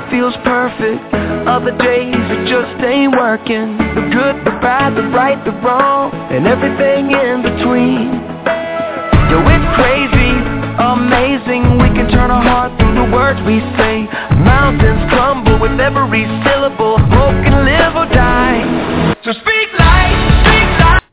life feels perfect. Other days it just ain't working. The good, the bad, the right, the wrong And everything in between. Yo, it's crazy, amazing. We can turn our heart through the words we say. Mountains crumble with every syllable. Hope can live or die. So speak life, speak life.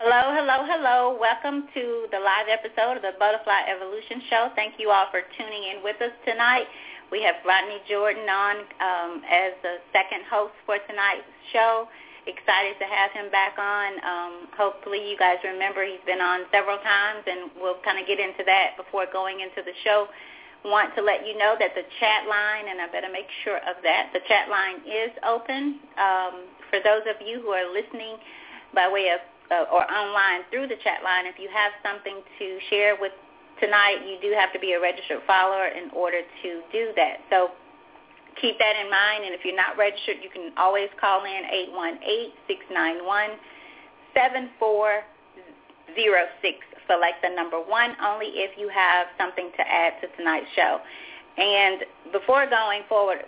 Hello, hello, hello. Welcome to the live episode of the Butterfly Evolution Show. Thank you all for tuning in with us tonight. We have Rodney Jordan on um, as the second host for tonight's show. Excited to have him back on. Um, hopefully you guys remember he's been on several times, and we'll kind of get into that before going into the show. Want to let you know that the chat line, and I better make sure of that, the chat line is open. Um, for those of you who are listening by way of uh, or online through the chat line, if you have something to share with tonight, you do have to be a registered follower in order to do that. So keep that in mind. And if you're not registered, you can always call in 818-691-7406. Select the number one only if you have something to add to tonight's show. And before going forward,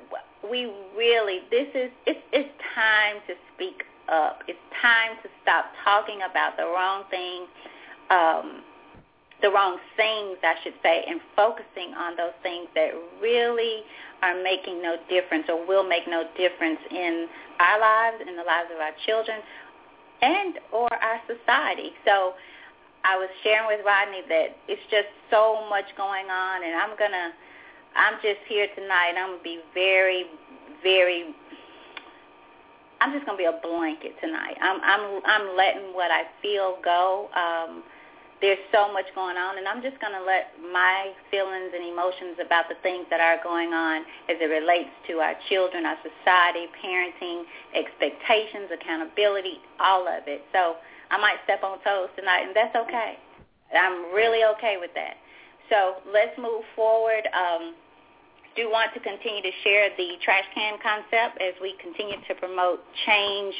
we really, this is, it's, it's time to speak up. It's time to stop talking about the wrong thing um, the wrong things, I should say, and focusing on those things that really are making no difference or will make no difference in our lives, in the lives of our children, and or our society. So I was sharing with Rodney that it's just so much going on, and I'm gonna, I'm just here tonight. I'm gonna be very, very. I'm just gonna be a blanket tonight. I'm I'm I'm letting what I feel go. Um, there's so much going on, and I'm just going to let my feelings and emotions about the things that are going on as it relates to our children, our society, parenting, expectations, accountability, all of it. So I might step on toes tonight, and that's okay. I'm really okay with that. So let's move forward. Um, do want to continue to share the trash can concept as we continue to promote change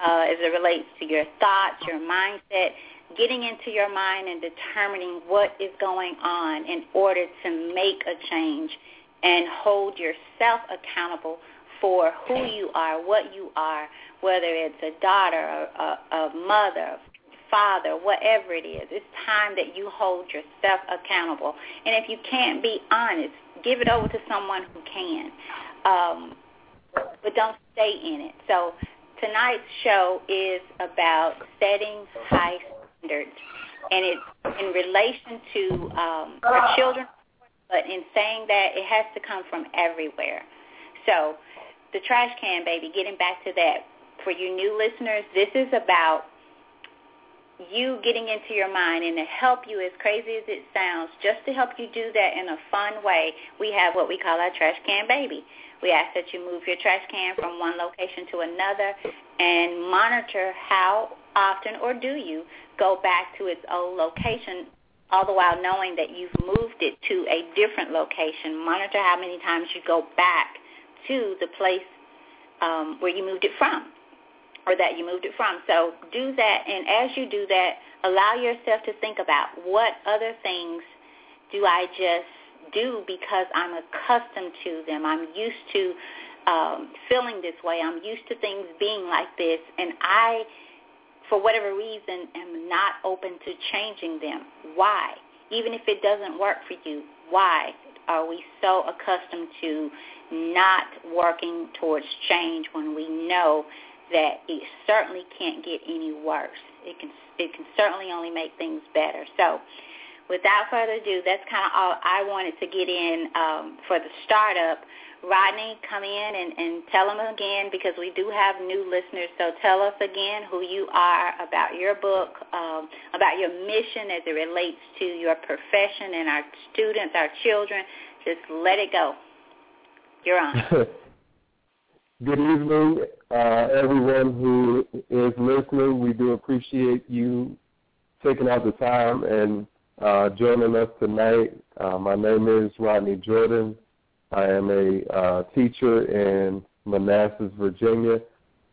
uh, as it relates to your thoughts, your mindset, getting into your mind and determining what is going on in order to make a change and hold yourself accountable for who you are, what you are, whether it's a daughter, a, a mother, father, whatever it is. It's time that you hold yourself accountable. And if you can't be honest, give it over to someone who can. Um, but don't stay in it. So tonight's show is about setting high standards, and it's in relation to um, our children. But in saying that, it has to come from everywhere. So the trash can, baby, getting back to that, for you new listeners, this is about you getting into your mind and to help you, as crazy as it sounds, just to help you do that in a fun way, we have what we call our trash can baby. We ask that you move your trash can from one location to another and monitor how often or do you go back to its old location all the while knowing that you've moved it to a different location. Monitor how many times you go back to the place um, where you moved it from or that you moved it from. So do that, and as you do that, allow yourself to think about what other things do I just do because I'm accustomed to them. I'm used to um, feeling this way. I'm used to things being like this, and I, for whatever reason, am not open to changing them. Why? Even if it doesn't work for you, why are we so accustomed to not working towards change when we know that it certainly can't get any worse. It can it can certainly only make things better. So without further ado, that's kind of all I wanted to get in um, for the startup. Rodney, come in and, and tell them again because we do have new listeners. So tell us again who you are, about your book, um, about your mission as it relates to your profession and our students, our children. Just let it go. You're on. Good evening, uh, everyone who is listening. We do appreciate you taking out the time and uh, joining us tonight. Uh, my name is Rodney Jordan. I am a uh, teacher in Manassas, Virginia.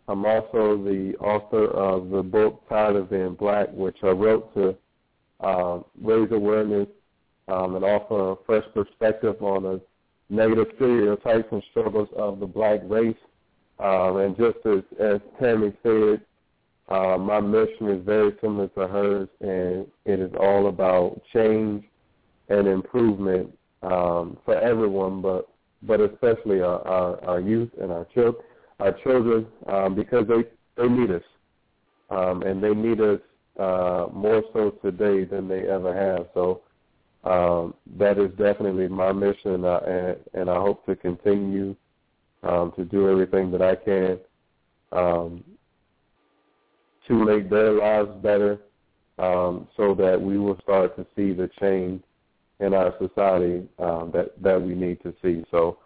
I'm also the author of the book Tired of Being Black, which I wrote to uh, raise awareness um, and offer a fresh perspective on the negative stereotypes and struggles of the black race. Um, and just as, as Tammy said, uh, my mission is very similar to hers, and it is all about change and improvement um, for everyone, but but especially our, our, our youth and our children, our children, um, because they they need us, um, and they need us uh, more so today than they ever have. So um, that is definitely my mission, uh, and, and I hope to continue um, to do everything that I can um, to make their lives better, um, so that we will start to see the change in our society um, that that we need to see. So,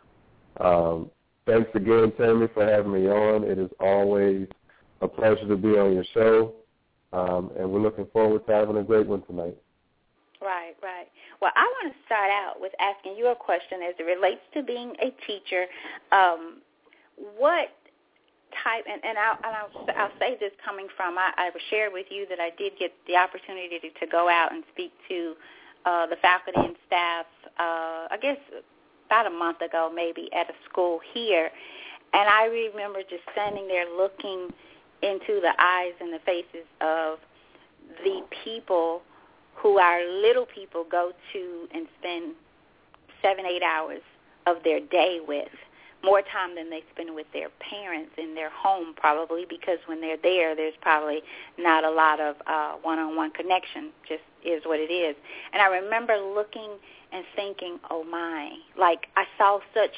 um, thanks again, Tammy, for having me on. It is always a pleasure to be on your show, um, and we're looking forward to having a great one tonight. Right, right. Well, I want to start out with asking you a question as it relates to being a teacher. Um, what type, and, and, I'll, and I'll, I'll say this coming from, I, I shared with you that I did get the opportunity to, to go out and speak to uh, the faculty and staff, uh, I guess about a month ago maybe at a school here. And I remember just standing there looking into the eyes and the faces of the people who our little people go to and spend seven, eight hours of their day with more time than they spend with their parents in their home probably because when they're there there's probably not a lot of uh one-on-one connection just is what it is. And i remember looking and thinking oh my like i saw such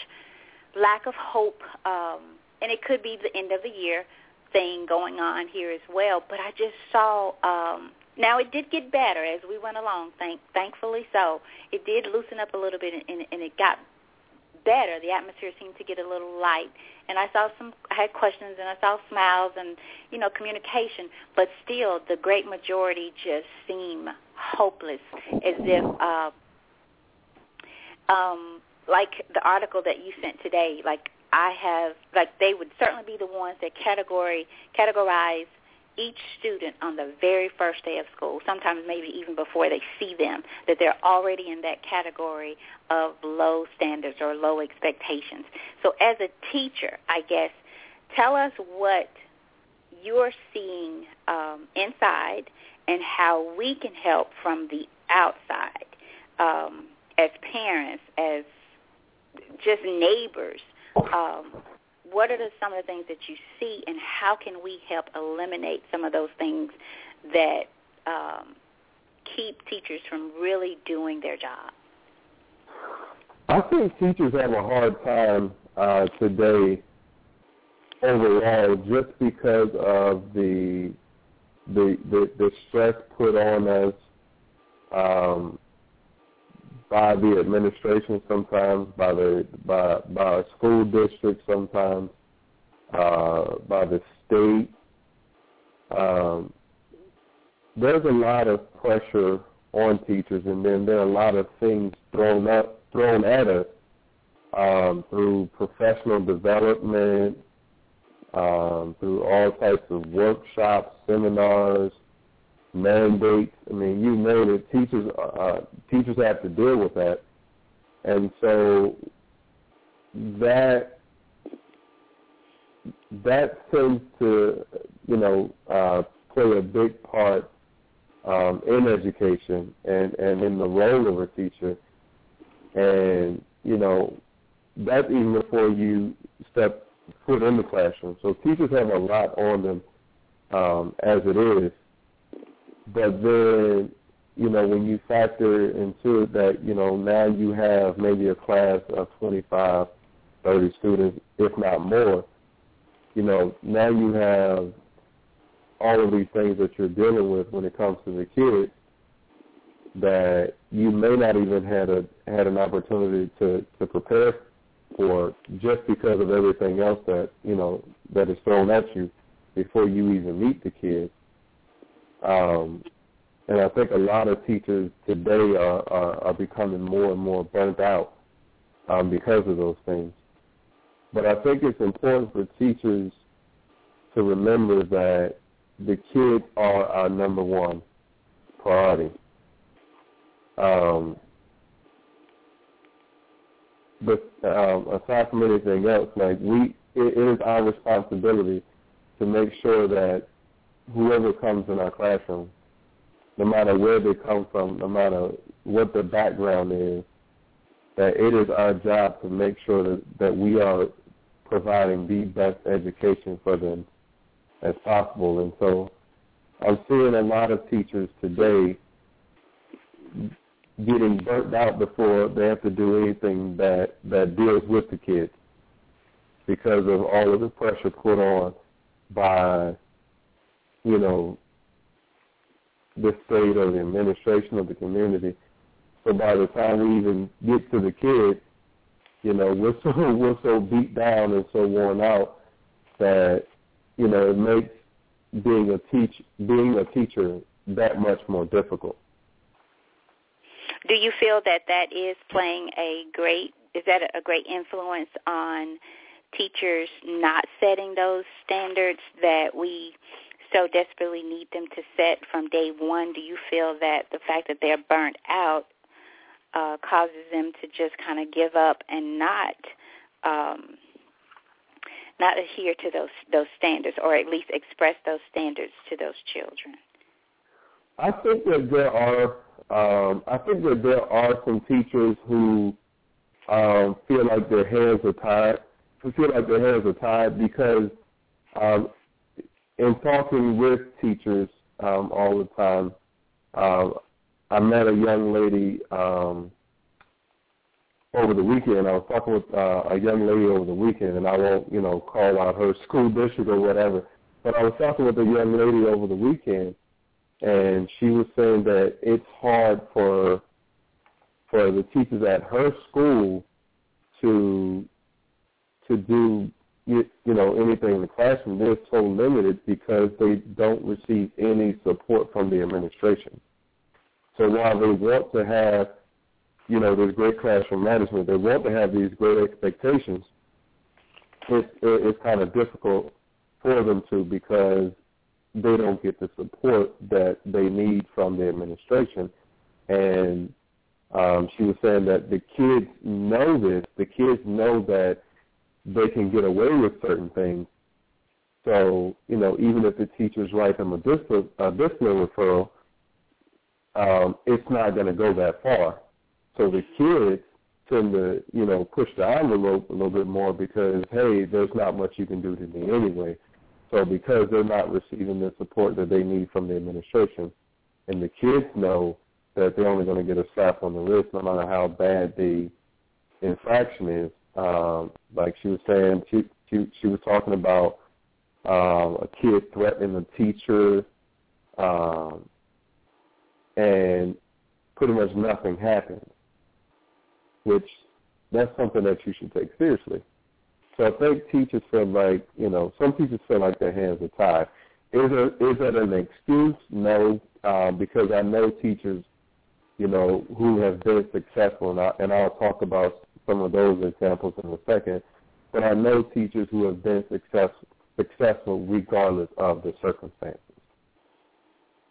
lack of hope um and it could be the end of the year thing going on here as well but i just saw um now it did get better as we went along thank thankfully so it did loosen up a little bit and, and it got better. The atmosphere seemed to get a little light, and I saw some. I had questions, and I saw smiles, and you know, communication. But still, the great majority just seem hopeless, as if, uh, um, like the article that you sent today. Like I have, like they would certainly be the ones that category categorize each student on the very first day of school, sometimes maybe even before they see them, that they're already in that category of low standards or low expectations. So as a teacher, I guess, tell us what you're seeing um, inside and how we can help from the outside um, as parents, as just neighbors. Um, what are the, some of the things that you see, and how can we help eliminate some of those things that um, keep teachers from really doing their job? I think teachers have a hard time uh, today overall just because of the the the, the stress put on us um, by the administration sometimes, by the by by our school district sometimes, uh, by the state. Um, there's a lot of pressure on teachers, and then there are a lot of things thrown up thrown at us um, through professional development, um, through all types of workshops, seminars, mandates. I mean, you name it. Teachers uh, teachers have to deal with that, and so that that tends to you know uh, play a big part um, in education and and in the role of a teacher, and you know that's even before you step foot in the classroom. So teachers have a lot on them um, as it is but then, you know, when you factor into it that, you know, now you have maybe a class of 25, 30 students, if not more, you know, now you have all of these things that you're dealing with when it comes to the kids that you may not even had a had an opportunity to to prepare for just because of everything else that you know that is thrown at you before you even meet the kids. Um, and I think a lot of teachers today are, are, are becoming more and more burnt out um, because of those things. But I think it's important for teachers to remember that the kids are our number one priority. Um, but um, aside from anything else, like we, it, it is our responsibility to make sure that whoever comes in our classroom, no matter where they come from, no matter what their background is, that it is our job to make sure that, that we are providing the best education for them as possible. And so I'm seeing a lot of teachers today getting burnt out before they have to do anything that, that deals with the kids because of all of the pressure put on by, you know, the state or the administration of the community. So by the time we even get to the kids, you know, we're so we're so beat down and so worn out that, you know, it makes being a teach being a teacher that much more difficult. Do you feel that that is playing a great is that a great influence on teachers not setting those standards that we so desperately need them to set from day one? Do you feel that the fact that they're burnt out uh, causes them to just kind of give up and not um, not adhere to those those standards, or at least express those standards to those children? I think that there are um, I think that there are some teachers who um, feel like their hands are tied. Who feel like their hands are tied because um, in talking with teachers um, all the time, uh, I met a young lady um, over the weekend. I was talking with uh, a young lady over the weekend, and I won't, you know, call out her school district or whatever. But I was talking with a young lady over the weekend, and she was saying that it's hard for for the teachers at her school to to do you, you know anything in the classroom. They're so limited because they don't receive any support from the administration. So while they want to have you know this great classroom management, they want to have these great expectations. It's it's kind of difficult for them to because they don't get the support that they need from the administration. And um, she was saying that the kids know this. The kids know that they can get away with certain things. So, you know, even if the teachers write them a discipline, a discipline referral, um, it's not going to go that far. So the kids tend to, you know, push the envelope a little bit more because, hey, there's not much you can do to me anyway. So because they're not receiving the support that they need from the administration, and the kids know that they're only going to get a slap on the wrist no matter how bad the infraction is. Um, like she was saying, she she, she was talking about um, a kid threatening a teacher, um, and pretty much nothing happened. Which that's something that you should take seriously. So I think teachers feel like, you know, some teachers feel like their hands are tied. Is it, is that an excuse? No, uh, because I know teachers, you know, who have been successful, and, I, and I'll talk about some of those examples in a second. But I know teachers who have been success, successful regardless of the circumstances.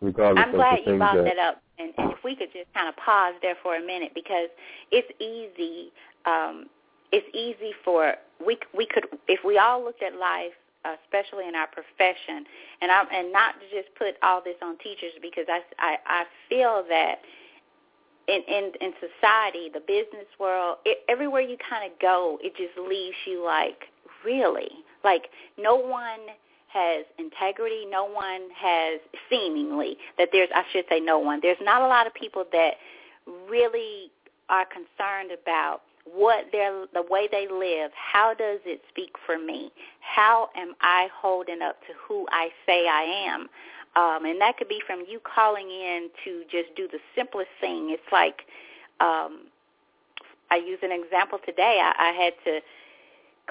Regardless I'm glad you brought that, that up, and, and if we could just kind of pause there for a minute because it's easy. Um, it's easy for we we could if we all looked at life especially in our profession and I and not to just put all this on teachers because I I, I feel that in in in society the business world it, everywhere you kind of go it just leaves you like really? Like no one has integrity no one has seemingly that there's I should say no one. There's not a lot of people that really are concerned about what their the way they live. How does it speak for me? How am i holding up to who i say i am um and that could be from you calling in to just do the simplest thing. It's like um i use an example today. I, I had to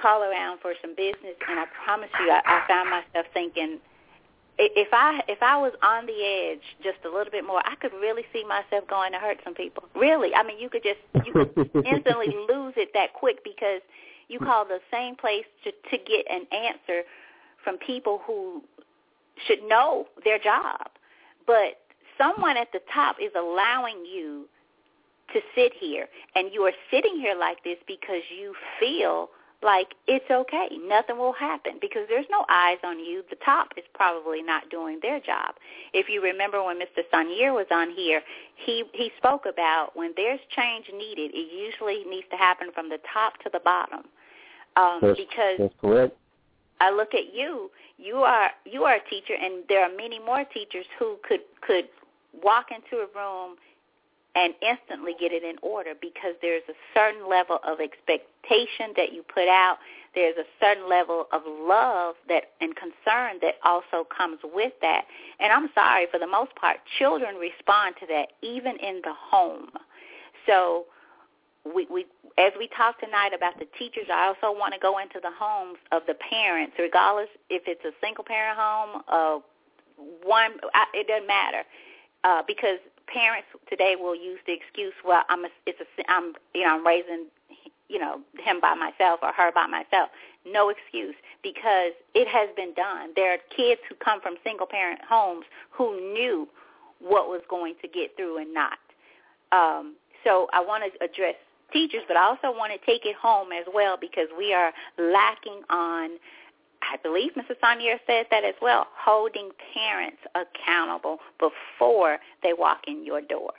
call around for some business and i promise you i, I found myself thinking if I if I was on the edge just a little bit more, I could really see myself going to hurt some people. Really, I mean, you could just you could instantly lose it that quick because you call the same place to to get an answer from people who should know their job, but someone at the top is allowing you to sit here. And you are sitting here like this because you feel like it's okay. Nothing will happen because there's no eyes on you. The top is probably not doing their job. If you remember when Mr. Sanier was on here, he he spoke about when there's change needed, it usually needs to happen from the top to the bottom. Um, that's, because that's correct. I look at you, you are you are a teacher and there are many more teachers who could could walk into a room and instantly get it in order because there's a certain level of expectation that you put out. There's a certain level of love that and concern that also comes with that. And I'm sorry, for the most part, children respond to that even in the home. So we, we as we talk tonight about the teachers, I also want to go into the homes of the parents, regardless if it's a single parent home, uh, one, I, it doesn't matter, uh, because parents today will use the excuse, well, I'm a, it's a, I'm, you know, I'm raising, you know, him by myself or her by myself. No excuse because it has been done. There are kids who come from single parent homes who knew what was going to get through and not. Um, so I want to address teachers, but I also want to take it home as well because we are lacking on I believe Mrs. Sonier said that as well, holding parents accountable before they walk in your door.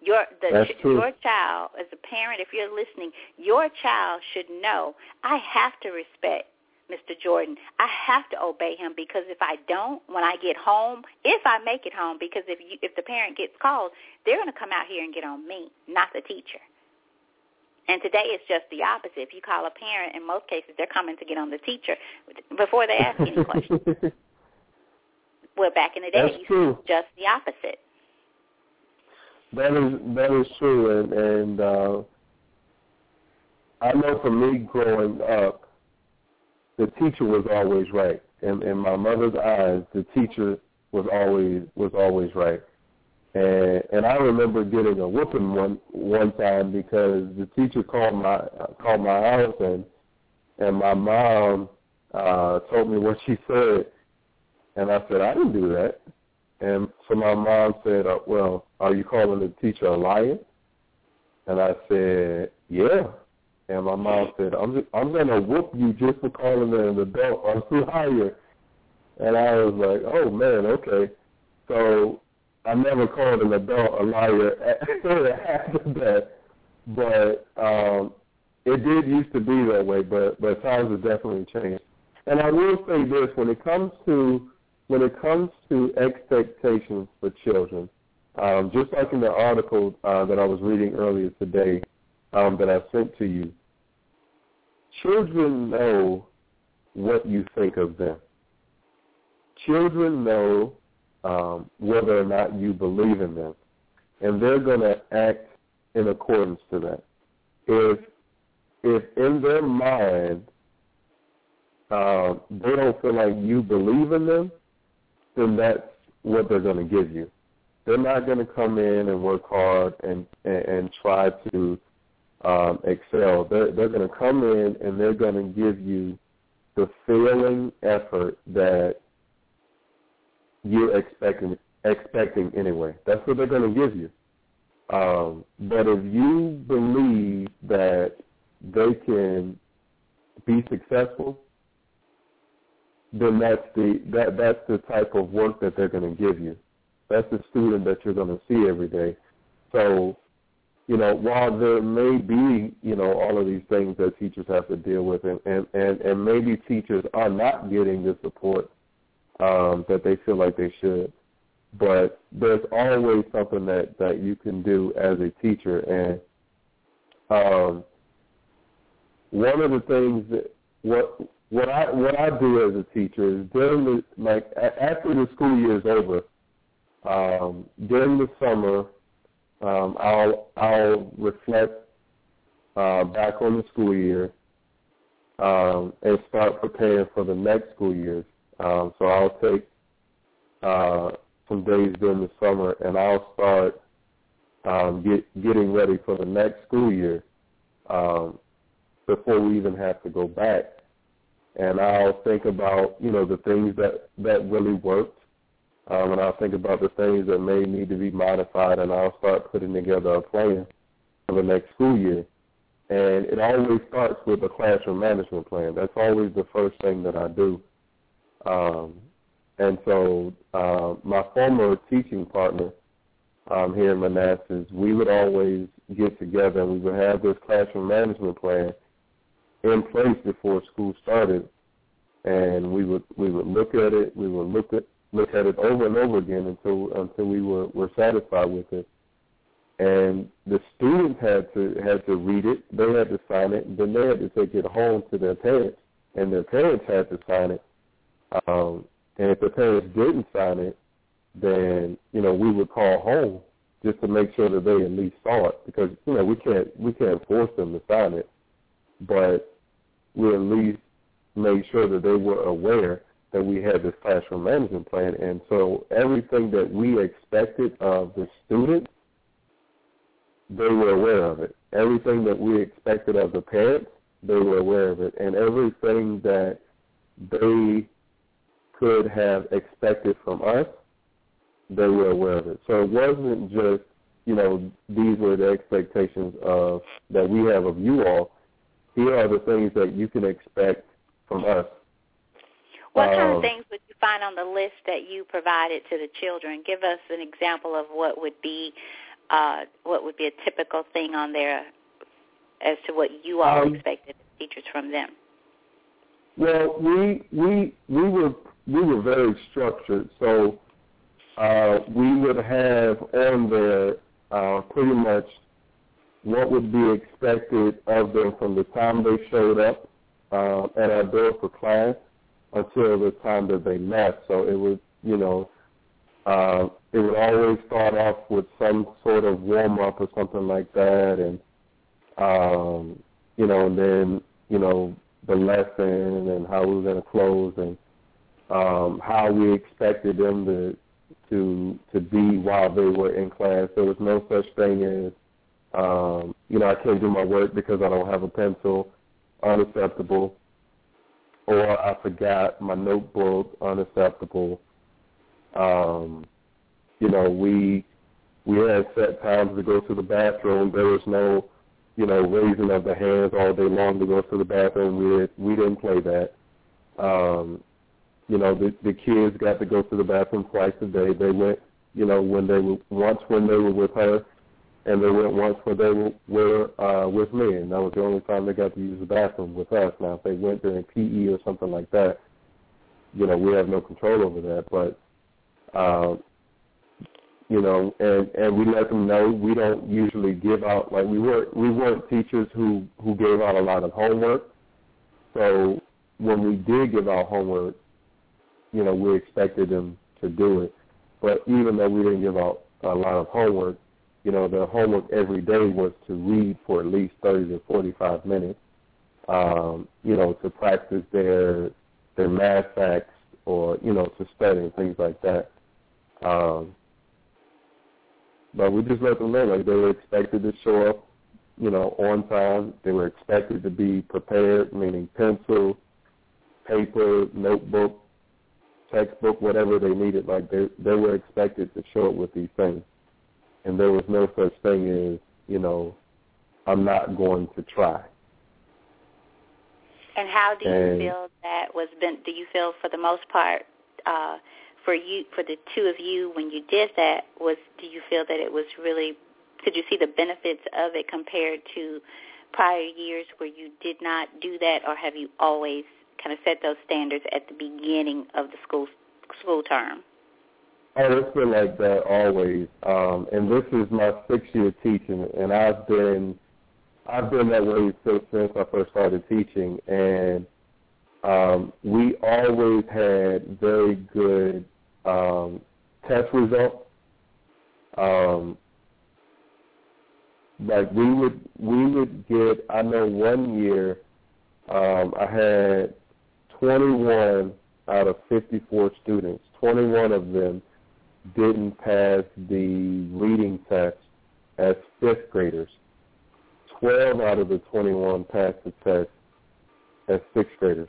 Your the your child as a parent, if you're listening, your child should know I have to respect Mr. Jordan. I have to obey him because if I don't, when I get home, if I make it home, because if you, if the parent gets called, they're going to come out here and get on me, not the teacher. And today it's just the opposite. If you call a parent, in most cases, they're coming to get on the teacher before they ask any questions. well, back in the day, That's true. just the opposite. That is that is true, and and uh, I know for me growing up, the teacher was always right. In in my mother's eyes, the teacher was always was always right. And and I remember getting a whooping one one time because the teacher called my called my house and and my mom uh told me what she said and I said I didn't do that. And so my mom said, uh, "Well, are you calling the teacher a liar?" And I said, "Yeah." And my mom said, "I'm just, I'm gonna whoop you just for calling an adult a liar." And I was like, "Oh man, okay." So I never called an adult a liar after that, but um, it did used to be that way. But but times have definitely changed. And I will say this: when it comes to when it comes to expectations for children, um, just like in the article uh, that I was reading earlier today um, that I sent to you, children know what you think of them. Children know um, whether or not you believe in them, and they're going to act in accordance to that. If if in their mind uh, they don't feel like you believe in them, then that's what they're going to give you. They're not going to come in and work hard and and, and try to um, excel. They're they're going to come in and they're going to give you the failing effort that you're expecting expecting anyway. That's what they're going to give you. Um, but if you believe that they can be successful, then that's the that that's the type of work that they're going to give you. That's the student that you're going to see every day. So, you know, while there may be, you know, all of these things that teachers have to deal with, and and and, and maybe teachers are not getting the support um, that they feel like they should, but there's always something that that you can do as a teacher, and um, one of the things that what what I what I do as a teacher is during the like after the school year is over, um, during the summer, um, I'll I'll reflect uh, back on the school year um, and start preparing for the next school year. Um, so I'll take uh, some days during the summer and I'll start um, get, getting ready for the next school year um, before we even have to go back and I'll think about you know the things that that really worked, um, and I'll think about the things that may need to be modified, and I'll start putting together a plan for the next school year. And it always starts with a classroom management plan. That's always the first thing that I do. Um, and so uh, my former teaching partner um, here in Manassas, we would always get together and we would have this classroom management plan in place before school started, and we would we would look at it, we would look at look at it over and over again until until we were were satisfied with it. And the students had to had to read it, they had to sign it, then they had to take it home to their parents, and their parents had to sign it. Um, and if the parents didn't sign it, then you know we would call home just to make sure that they at least saw it because you know we can't we can't force them to sign it, but we at least made sure that they were aware that we had this classroom management plan, and so everything that we expected of the students, they were aware of it. Everything that we expected of the parents, they were aware of it, and everything that they could have expected from us, they were aware of it. So it wasn't just, you know, these were the expectations of that we have of you all. Here are the things that you can expect from us. What um, kind of um, things would you find on the list that you provided to the children? Give us an example of what would be uh, what would be a typical thing on there as to what you all um, expected as teachers from them. Well, we we we were we were very structured. So uh, we would have on there uh, pretty much what would be expected of them from the time they showed up uh, at our door for class until the time that they left. So it was, you know, uh, it would always start off with some sort of warm up or something like that, and um, you know, and then you know the lesson and how we were going to close and um, how we expected them to to to be while they were in class. There was no such thing as um, you know I can't do my work because I don't have a pencil, unacceptable, or I forgot my notebook, unacceptable. Um, you know we we had set times to go to the bathroom. There was no you know raising of the hands all day long to go to the bathroom. We we didn't play that. Um, you know, the the kids got to go to the bathroom twice a day. They went, you know, when they were once when they were with her, and they went once when they were, were uh, with me, and that was the only time they got to use the bathroom with us. Now, if they went during PE or something like that, you know, we have no control over that. But, uh, you know, and and we let them know we don't usually give out like we weren't we weren't teachers who who gave out a lot of homework. So when we did give out homework, you know, we expected them to do it. But even though we didn't give out a lot of homework, you know, the homework every day was to read for at least 30 to 45 minutes, um, you know, to practice their their math facts or, you know, to study and things like that. Um, but we just let them know, like, they were expected to show up, you know, on time. They were expected to be prepared, meaning pencil, paper, notebook, textbook, whatever they needed. Like they they were expected to show up with these things, and there was no such thing as you know, I'm not going to try. And how do you and, feel that was been? Do you feel for the most part, uh, for you, for the two of you, when you did that, was do you feel that it was really? Could you see the benefits of it compared to prior years where you did not do that, or have you always kind of set those standards at the beginning of the school school term? Oh, it's been like that always. Um, and this is my sixth year teaching, and I've been I've been that way since I first started teaching, and um, we always had very good um, test results. Um, like we would we would get I know one year um, I had 21 out of 54 students, 21 of them didn't pass the reading test as fifth graders. 12 out of the 21 passed the test as sixth graders.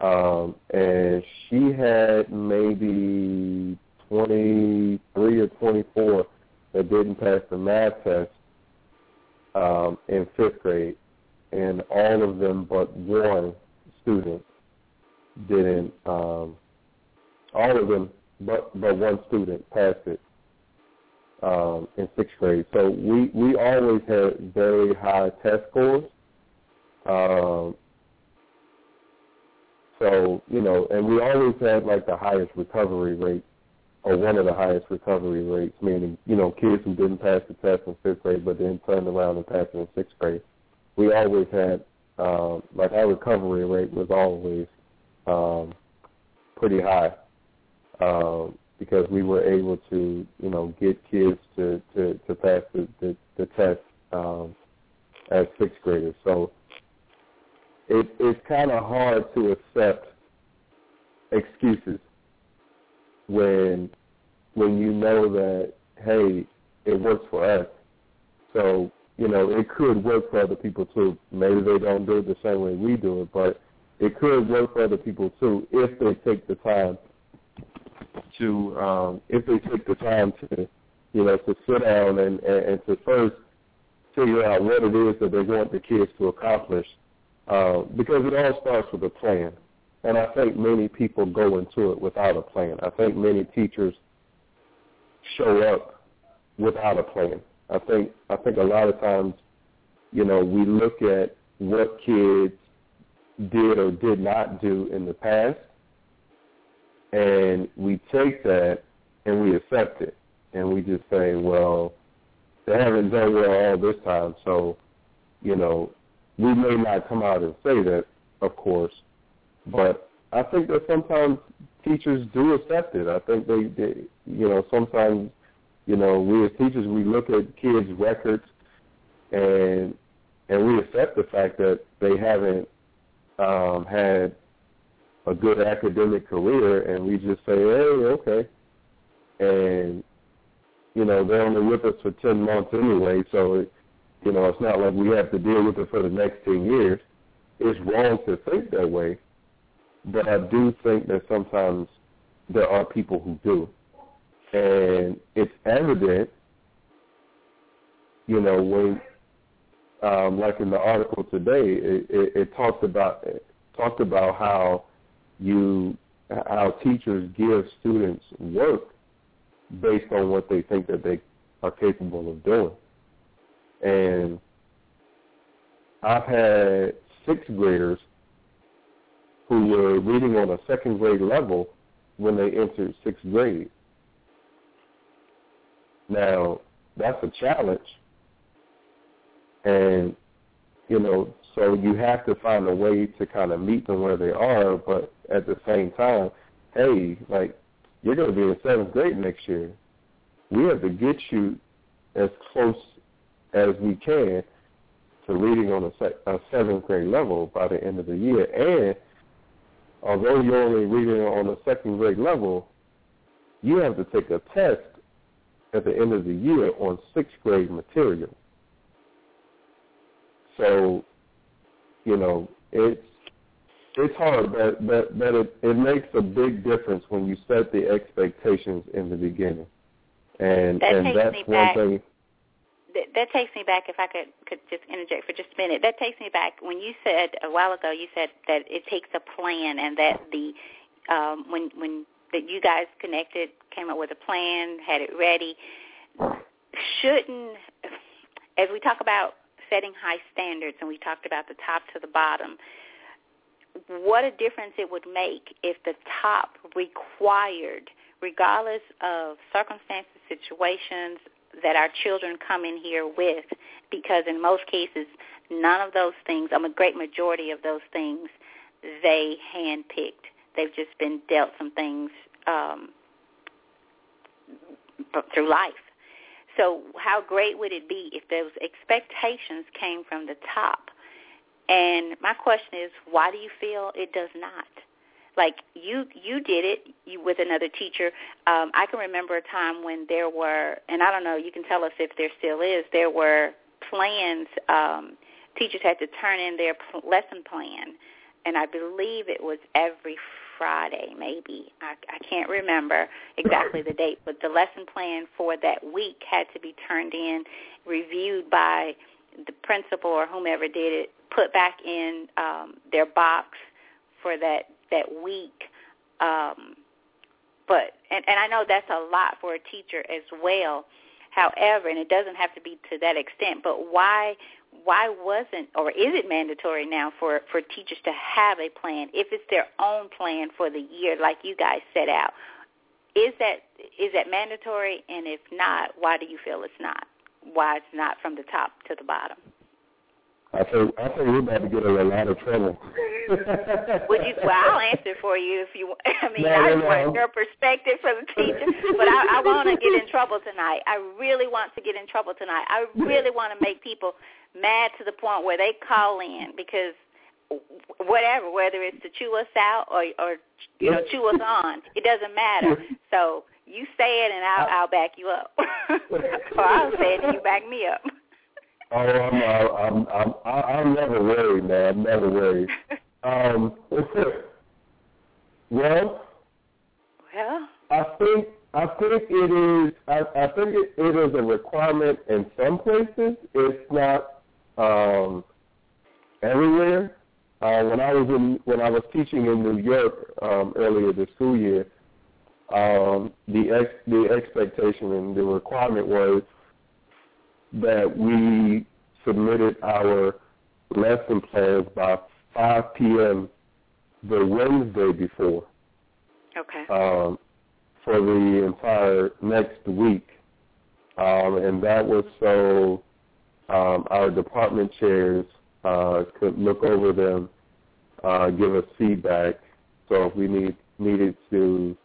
Um, and she had maybe 23 or 24 that didn't pass the math test um, in fifth grade, and all of them but one student didn't. Um, all of them but but one student passed it um, in sixth grade. So we we always had very high test scores. Um, so you know, and we always had like the highest recovery rate, or one of the highest recovery rates, meaning you know kids who didn't pass the test in fifth grade but then turned around and passed it in sixth grade. We always had um, like our recovery rate was always um, pretty high um, because we were able to you know get kids to to, to pass the the, the test um, as sixth graders. So it, it's kind of hard to accept excuses when when you know that hey, it works for us. So you know it could work for other people too. Maybe they don't do it the same way we do it, but it could work for other people too if they take the time to um, if they take the time to you know to sit down and, and, and to first figure out what it is that they want the kids to accomplish uh, because it all starts with a plan. And I think many people go into it without a plan. I think many teachers show up without a plan. I think I think a lot of times, you know, we look at what kids did or did not do in the past, and we take that and we accept it, and we just say, well, they haven't done well all this time, so you know, we may not come out and say that, of course, but I think that sometimes teachers do accept it. I think they, they you know, sometimes, you know, we as teachers we look at kids' records and and we accept the fact that they haven't um, had a good academic career, and we just say, hey, okay, and you know they're only with us for ten months anyway, so it, you know, it's not like we have to deal with it for the next 10 years. It's wrong to think that way, but I do think that sometimes there are people who do. And it's evident, you know, when, um, like in the article today, it, it, it talked about it talked about how you how teachers give students work based on what they think that they are capable of doing. And I've had sixth graders who were reading on a second grade level when they entered sixth grade. Now, that's a challenge. And, you know, so you have to find a way to kind of meet them where they are, but at the same time, hey, like, you're going to be in seventh grade next year. We have to get you as close as we can to reading on a, se- a seventh grade level by the end of the year. And although you're only reading on a second grade level, you have to take a test at the end of the year on sixth grade material. So, you know, it's it's hard, but but but it, it makes a big difference when you set the expectations in the beginning, and that and that's one back. thing that, takes me back. If I could could just interject for just a minute, that takes me back when you said a while ago. You said that it takes a plan, and that the um, when when that you guys connected, came up with a plan, had it ready. Shouldn't, as we talk about setting high standards, and we talked about the top to the bottom, what a difference it would make if the top required, regardless of circumstances, situations, that our children come in here with because in most cases none of those things, I'm a great majority of those things, they handpicked. They've just been dealt some things um, through life. So how great would it be if those expectations came from the top? And my question is, why do you feel it does not? Like you you did it you, with another teacher. Um, I can remember a time when there were, and I don't know, you can tell us if there still is. There were plans. Um, teachers had to turn in their pl- lesson plan, and I believe it was every Friday, maybe. I, I can't remember exactly the date, but the lesson plan for that week had to be turned in, reviewed by the principal or whomever did it put back in um, their box for that that week. Um, but and, and I know that's a lot for a teacher as well. However, and it doesn't have to be to that extent, but why why wasn't or is it mandatory now for for teachers to have a plan if it's their own plan for the year like you guys set out? Is that is that mandatory? And if not, why do you feel it's not? Why it's not from the top to the bottom? I think I think we're about to get in a lot of trouble. Would you? Well, I'll answer for you if you. I mean, no, I no, want no. your perspective from the teacher, but I, I want to get in trouble tonight. I really want to get in trouble tonight. I really want to make people mad to the point where they call in because whatever, whether it's to chew us out or or you know chew us on, it doesn't matter. So you say it and I'll I'll back you up, or I'll say it and you back me up. Oh, I'm, I'm, I'm, I'm, I'm never worried, man. I'm never worried. Um, well, well, I think I think it is. I, I think it, it is a requirement in some places. It's not um, everywhere. Uh, when I was in when I was teaching in New York um, earlier this school year, um, the ex, the expectation and the requirement was that we submitted our lesson plans by 5 p.m. the Wednesday before okay. um, for the entire next week. Um, and that was so um, our department chairs uh, could look over them, uh, give us feedback. So if we need, needed to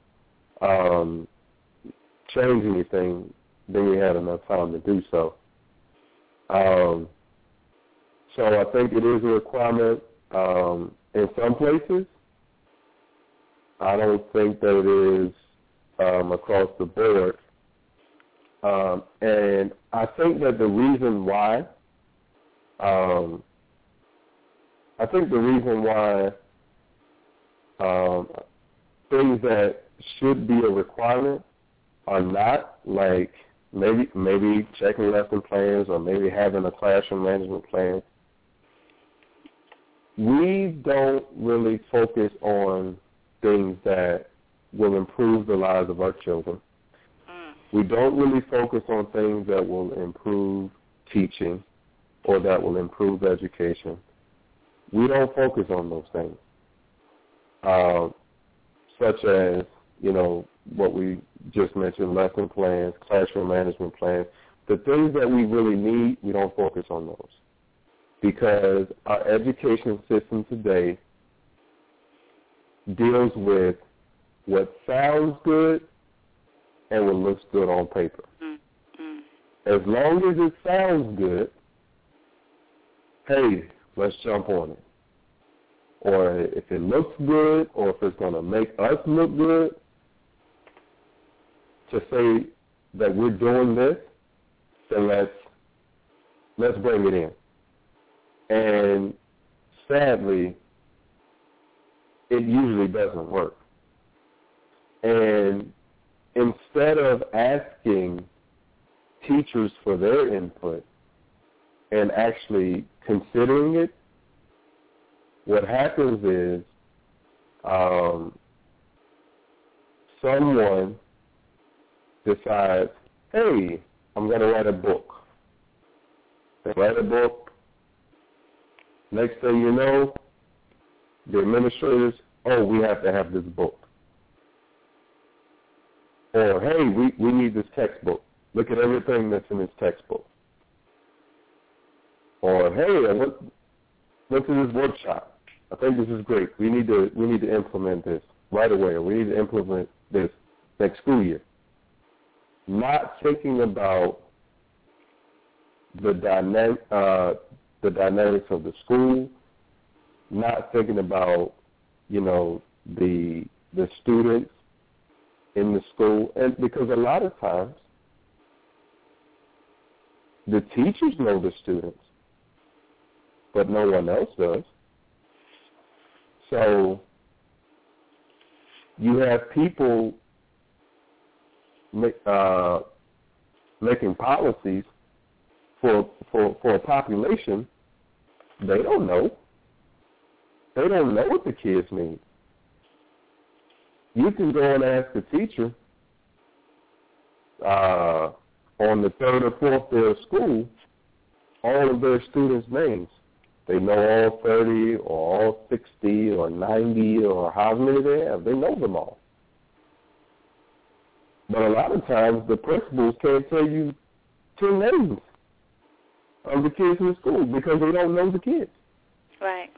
um, change anything, then we had enough time to do so. Um, so I think it is a requirement um, in some places. I don't think that it is um, across the board. Um, and I think that the reason why, um, I think the reason why um, things that should be a requirement are not, like maybe maybe checking lesson plans or maybe having a classroom management plan. We don't really focus on things that will improve the lives of our children. Mm. We don't really focus on things that will improve teaching or that will improve education. We don't focus on those things, uh, such as, you know, what we just mentioned, lesson plans, classroom management plans. The things that we really need, we don't focus on those because our education system today deals with what sounds good and what looks good on paper. Mm. Mm. As long as it sounds good, hey, let's jump on it. Or if it looks good or if it's going to make us look good, to say that we're doing this, then let's let's bring it in. And sadly, it usually doesn't work. And instead of asking teachers for their input and actually considering it, what happens is um, someone decides, hey, I'm going to write a book. They write a book. Next thing you know, the administrators, oh, we have to have this book. Or, hey, we, we need this textbook. Look at everything that's in this textbook. Or, hey, went, went to this workshop. I think this is great. We need to we need to implement this right away. Or we need to implement this next school year. Not thinking about the dynamic uh, the dynamics of the school, not thinking about, you know, the the students in the school, and because a lot of times the teachers know the students, but no one else does. So you have people uh, making policies for for for a population, they don't know. They don't know what the kids need. You can go and ask a teacher uh, on the third or fourth day of school all of their students' names. They know all 30 or all 60 or 90 or how many they have. They know them all. But a lot of times the principals can't tell you two names of the kids in the school because they don't know the kids. Right.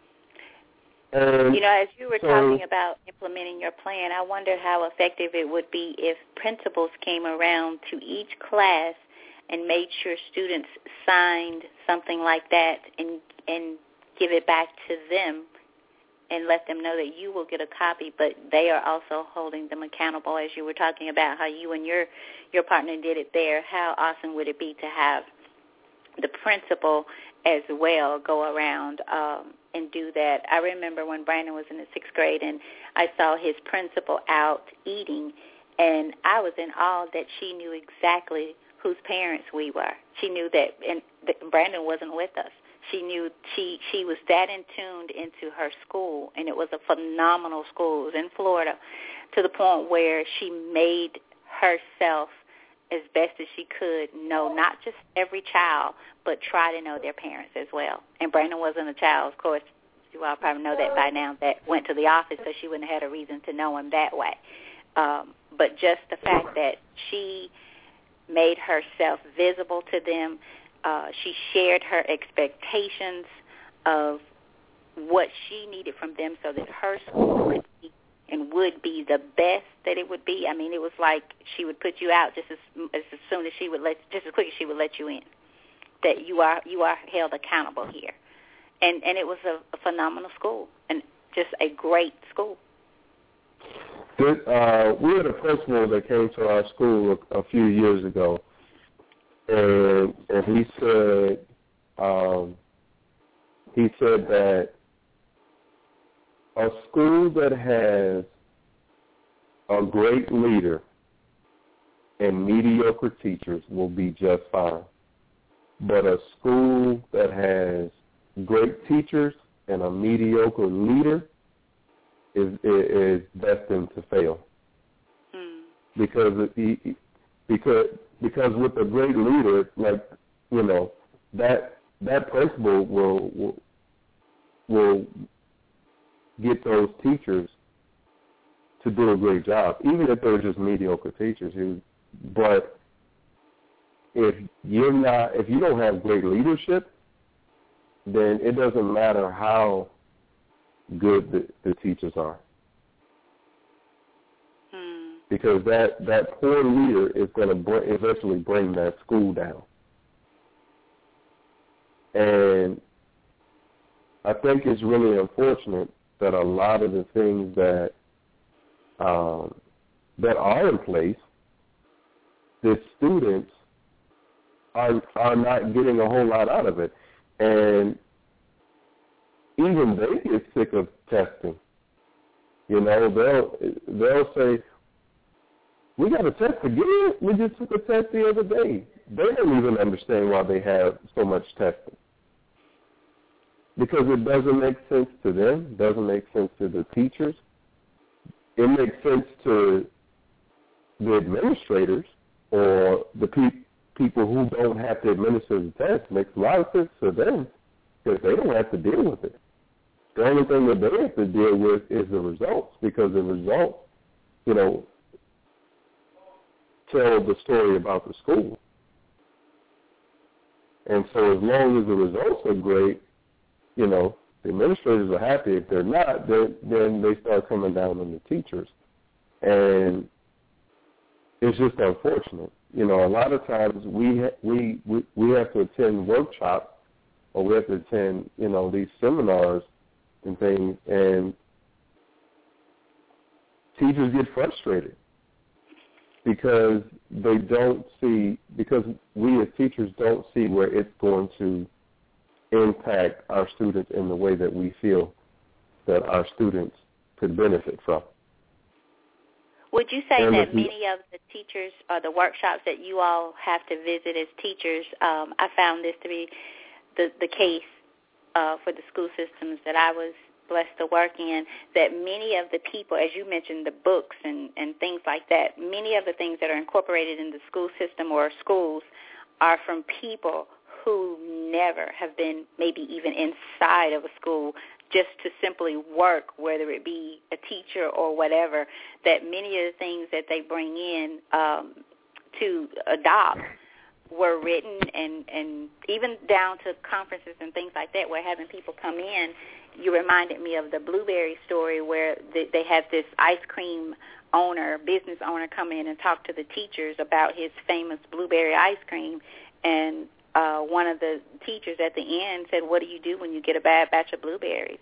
And You know, as you were so- talking about implementing your plan, I wondered how effective it would be if principals came around to each class and made sure students signed something like that and and give it back to them and let them know that you will get a copy, but they are also holding them accountable as you were talking about how you and your your partner did it there. How awesome would it be to have the principal as well go around um, and do that. I remember when Brandon was in the sixth grade and I saw his principal out eating, and I was in awe that she knew exactly whose parents we were. She knew that, and that Brandon wasn't with us. She knew she she was that in tuned into her school, and it was a phenomenal school. It was in Florida, to the point where she made herself as best as she could know not just every child, but try to know their parents as well. And Brandon wasn't a child, of course. You all probably know that by now. That went to the office, so she wouldn't have had a reason to know him that way. Um, but just the fact that she made herself visible to them, uh, she shared her expectations of what she needed from them, so that her school could be and would be the best that it would be. I mean, it was like she would put you out just as as soon as she would let, just as quick as she would let you in. That you are you are held accountable here, and and it was a, a phenomenal school and just a great school. Good, uh, we had a principal that came to our school a, a few years ago, and and he said um, he said that a school that has a great leader and mediocre teachers will be just fine. But a school that has great teachers and a mediocre leader is is destined to fail Hmm. because it- he, because because with a great leader, like you know, that that principal will will, will get those teachers to do a great job, even if they're just mediocre teachers. Who, but if you're not, if you don't have great leadership, then it doesn't matter how good the, the teachers are. Because that that poor leader is going to br- eventually bring that school down. And I think it's really unfortunate that a lot of the things that um, that are in place, the students are are not getting a whole lot out of it, and even they get sick of testing. You know, they'll they'll say, we got a test again. We just took a test the other day. They don't even understand why they have so much testing. Because it doesn't make sense to them, doesn't make sense to the teachers. It makes sense to the administrators or the pe- people who don't have to administer the test. Makes a lot of sense to them because they don't have to deal with it. The only thing that they have to deal with is the results because the results, you know, tell the story about the school. And so as long as the results are great, you know, the administrators are happy. If they're not, then then they start coming down on the teachers. And it's just unfortunate. You know, a lot of times we we we we have to attend workshops or we have to attend, you know, these seminars and things and teachers get frustrated because they don't see because we as teachers don't see where it's going to impact our students in the way that we feel that our students could benefit from. Would you say and that many of the teachers or the workshops that you all have to visit as teachers, um, I found this to be the, the case uh, for the school systems that I was blessed to work in, that many of the people, as you mentioned, the books and, and things like that, many of the things that are incorporated in the school system or schools are from people who never have been maybe even inside of a school just to simply work, whether it be a teacher or whatever, that many of the things that they bring in um, to adopt were written and and even down to conferences and things like that where having people come in you reminded me of the blueberry story where they, they had this ice cream owner business owner come in and talk to the teachers about his famous blueberry ice cream and uh, one of the teachers at the end said, "What do you do when you get a bad batch of blueberries?"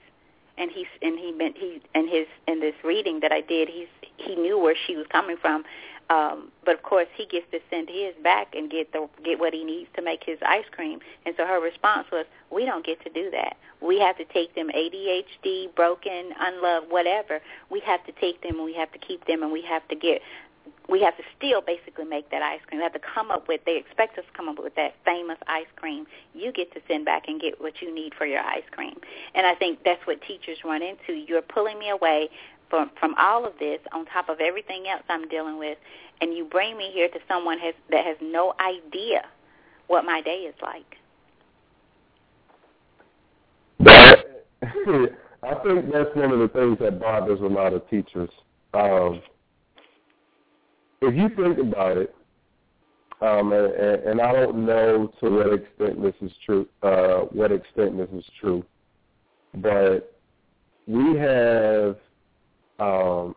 And he and he meant he and his in this reading that I did, he's he knew where she was coming from, um, but of course he gets to send his back and get the get what he needs to make his ice cream. And so her response was, "We don't get to do that. We have to take them ADHD, broken, unloved, whatever. We have to take them and we have to keep them and we have to get we have to still basically make that ice cream. We have to come up with, they expect us to come up with that famous ice cream. You get to send back and get what you need for your ice cream. And I think that's what teachers run into. You're pulling me away from, from all of this on top of everything else I'm dealing with, and you bring me here to someone has, that has no idea what my day is like. I think that's one of the things that bothers a lot of teachers. Um, if you think about it, um, and, and I don't know to what extent this is true, uh, what extent this is true, but we have um,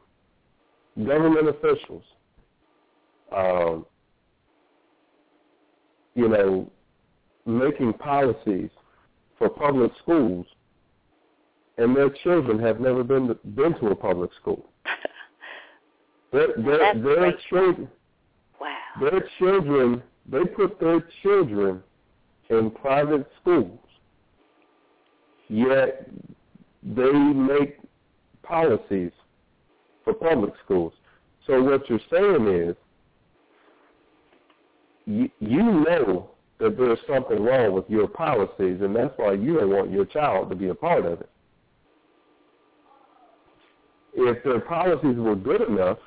government officials, um, you know, making policies for public schools, and their children have never been to, been to a public school. Their, their, their children, wow. their children, they put their children in private schools, yet they make policies for public schools. So what you're saying is, you, you know that there's something wrong with your policies, and that's why you don't want your child to be a part of it. If their policies were good enough,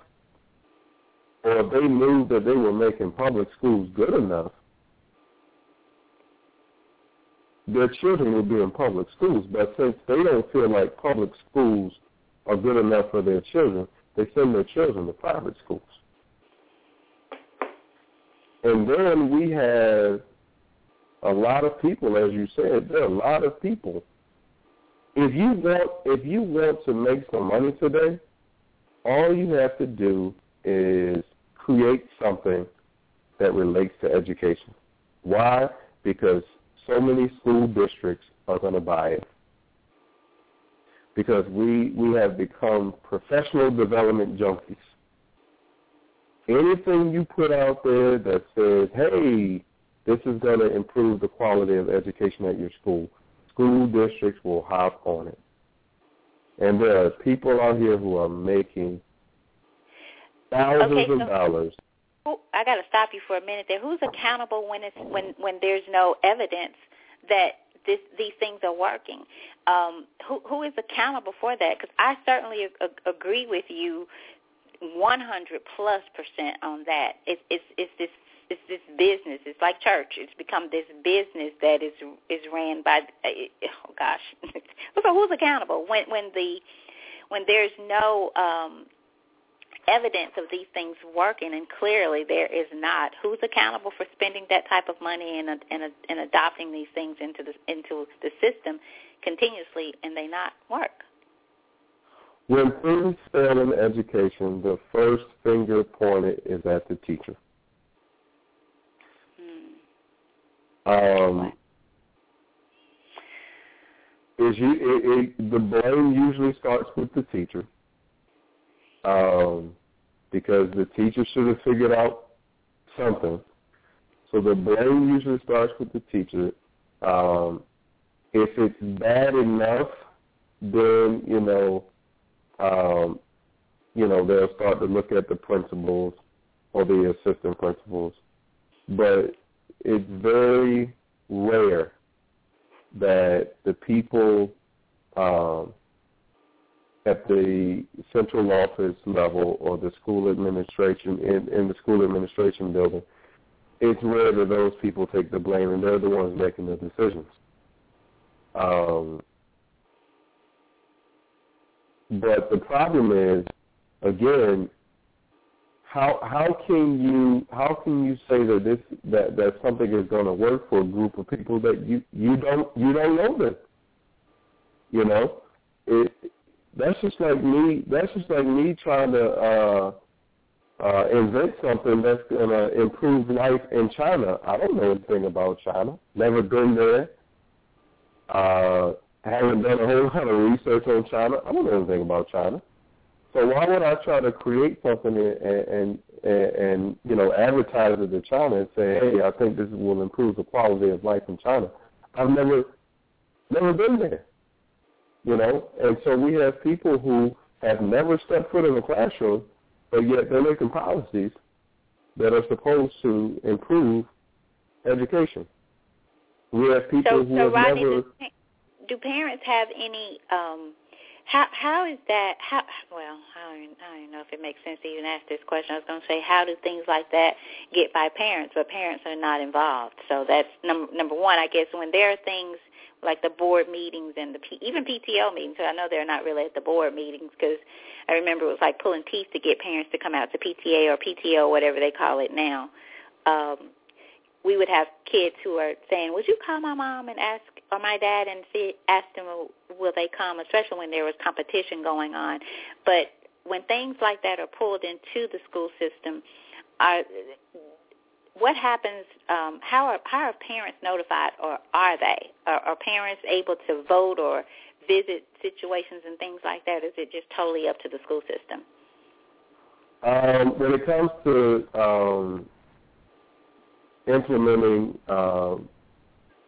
or if they knew that they were making public schools good enough, their children would be in public schools. But since they don't feel like public schools are good enough for their children, they send their children to private schools. And then we have a lot of people, as you said, there are a lot of people. If you want if you want to make some money today, all you have to do is create something that relates to education. Why? Because so many school districts are going to buy it. Because we, we have become professional development junkies. Anything you put out there that says, hey, this is going to improve the quality of education at your school, school districts will hop on it. And there are people out here who are making Thousands okay, of dollars. I got to stop you for a minute there. Who's accountable when it's when when there's no evidence that this these things are working? Um, who who is accountable for that? Because I certainly a- agree with you, 100 plus percent on that. It's it's it's this it's this business. It's like church. It's become this business that is is ran by. Oh gosh, so who's accountable when when the when there's no um, evidence of these things working, and clearly there is not. Who's accountable for spending that type of money and and, and adopting these things into the into the system continuously, and they not work? When things fail in education, the first finger pointed is at the teacher. Hmm. Um, is you it, it, the blame usually starts with the teacher um, because the teacher should have figured out something. So the blame usually starts with the teacher. Um, if it's bad enough, then you know um, you know, they'll start to look at the principals or the assistant principals. But it's very rare that the people um, at the central office level or the school administration in, in the school administration building, it's rare that those people take the blame and they're the ones making the decisions. Um, but the problem is, again, how how can you how can you say that this that that something is going to work for a group of people that you you don't you don't know them? You know, it that's just like me. That's just like me trying to uh, uh, invent something that's going to improve life in China. I don't know anything about China. Never been there. Uh, haven't done a whole lot of research on China. I don't know anything about China. So why would I try to create something and, and and and you know advertise it to China and say, hey, I think this will improve the quality of life in China? I've never never been there, you know. And so we have people who have never stepped foot in a classroom, but yet they're making policies that are supposed to improve education. We have people so, who so have Rodney, never. Do, parents have any um how how is that? How well, I don't, even, I don't even know if it makes sense to even ask this question. I was going to say, how do things like that get by parents, but parents are not involved? So that's number number one. I guess when there are things like the board meetings and the P, even PTO meetings. I know they're not really at the board meetings because I remember it was like pulling teeth to get parents to come out to PTA or PTO, whatever they call it now. Um, we would have kids who are saying, "Would you call my mom and ask or my dad and see ask them will they come?" Especially when there was competition going on. But when things like that are pulled into the school system, are what happens? Um, how are how are parents notified, or are they? Are, are parents able to vote or visit situations and things like that? Is it just totally up to the school system? Um, when it comes to um, implementing uh,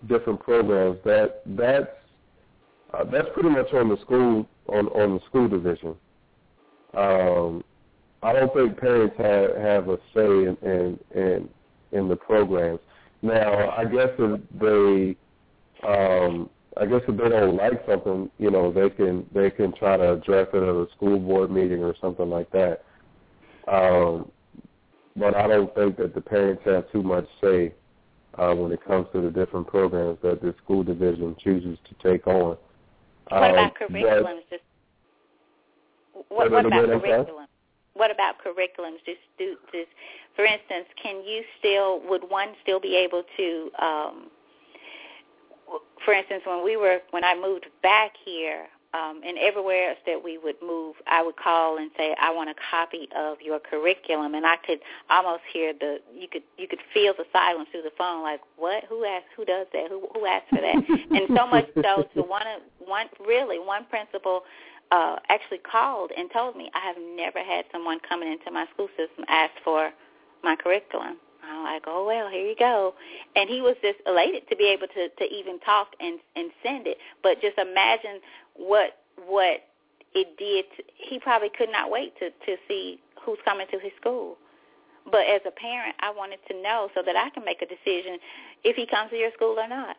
different programs, that that's uh, that's pretty much on the school on on the school division. Um, I don't think parents have have a say in in in, in the programs. Now, I guess if they um, I guess if they don't like something, you know, they can they can try to address it at a school board meeting or something like that. Um, but I don't think that the parents have too much say uh, when it comes to the different programs that the school division chooses to take on. What um, about curriculums? Just what, what about curriculum? What about curriculums? Do just for instance, can you still would one still be able to? Um, for instance, when we were when I moved back here, um, and everywhere else that we would move, I would call and say, "I want a copy of your curriculum," and I could almost hear the you could you could feel the silence through the phone, like, "What? Who asked? Who does that? Who who asked for that?" and so much so, to one one really one principal uh, actually called and told me, "I have never had someone coming into my school system ask for my curriculum." I'm like, oh well, here you go. And he was just elated to be able to to even talk and and send it. But just imagine what what it did. To, he probably could not wait to to see who's coming to his school. But as a parent, I wanted to know so that I can make a decision if he comes to your school or not.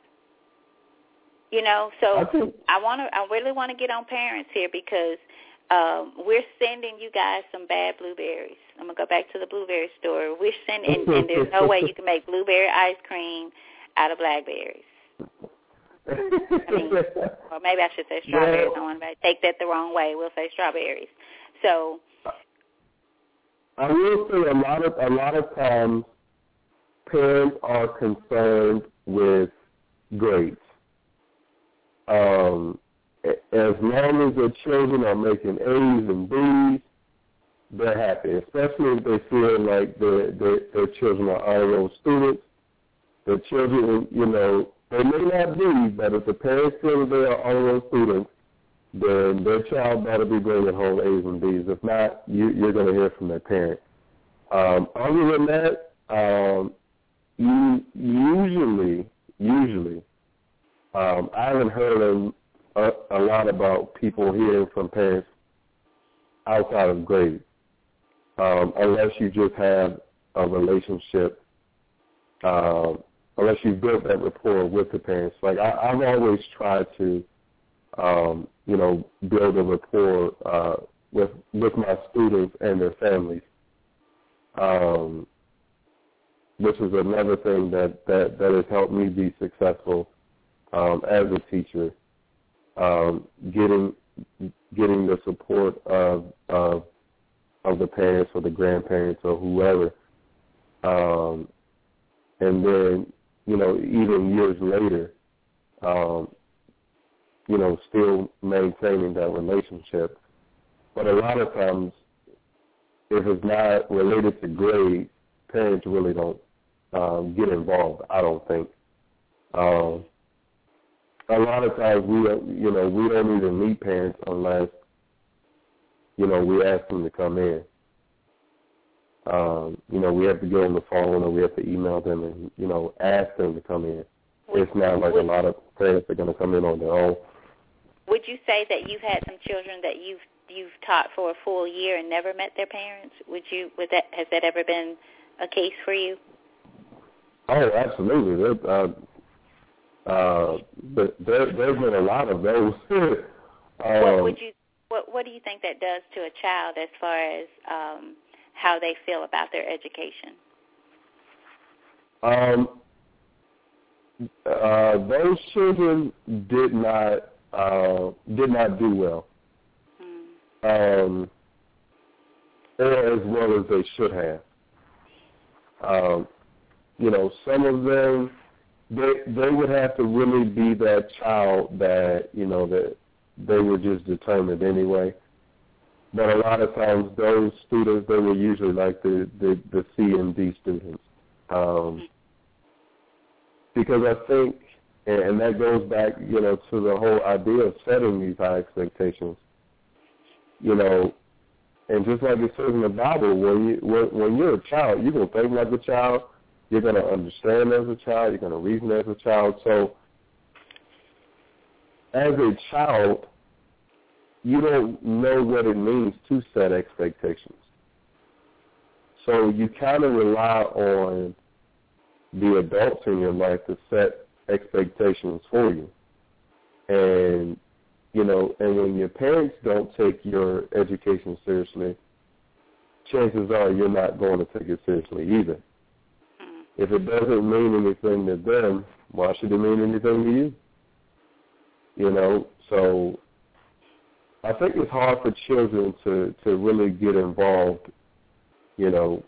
You know, so I, I want to. I really want to get on parents here because um, we're sending you guys some bad blueberries. I'm gonna go back to the blueberry store. We're sending, and, and there's no way you can make blueberry ice cream out of blackberries. I mean, or maybe I should say strawberries. Well, I want to take that the wrong way. We'll say strawberries. So I will say a lot of a lot of times parents are concerned with grades. Um, as long as their children are making A's and B's, they're happy, especially if they feel like their, their, their children are honor students. Their children, you know, they may not be, but if the parents feel that they are honor students, then their child better be bringing home A's and B's. If not, you, you're going to hear from their parent. Um, other than that, um, you usually, usually, um, I haven't heard a, a lot about people hearing from parents outside of grades, um, unless you just have a relationship, uh, unless you've built that rapport with the parents. Like I, I've always tried to, um, you know, build a rapport uh, with with my students and their families, um, which is another thing that that that has helped me be successful um, as a teacher. Um, getting getting the support of of of the parents or the grandparents or whoever, um, and then you know even years later, um, you know still maintaining that relationship. But a lot of times, if it's not related to grades, parents really don't um, get involved. I don't think. Um, a lot of times we don't, you know, we don't even meet parents unless, you know, we ask them to come in. Um, you know, we have to get on the phone or we have to email them and, you know, ask them to come in. It's not like a lot of parents are going to come in on their own. Would you say that you've had some children that you've you've taught for a full year and never met their parents? Would you? Would that has that ever been a case for you? Oh, absolutely. Uh, uh, but there, there's been a lot of those. um, what would you? What What do you think that does to a child as far as um, how they feel about their education? Um, uh, those children did not uh, did not do well, mm. um, or as well as they should have. Um, you know, some of them they they would have to really be that child that you know that they were just determined anyway. But a lot of times those students they were usually like the the, the C and D students, um, because I think and, that goes back you know to the whole idea of setting these high expectations. You know, and just like it says in the Bible, when you when, when you're a child, you're gonna think like a child you're going to understand as a child. You're going to reason as a child. So as a child, you don't know what it means to set expectations. So you kind of rely on the adults in your life to set expectations for you. And, you know, and when your parents don't take your education seriously, chances are you're not going to take it seriously either. If it doesn't mean anything to them, why should it mean anything to you? You know, so I think it's hard for children to to really get involved. You know,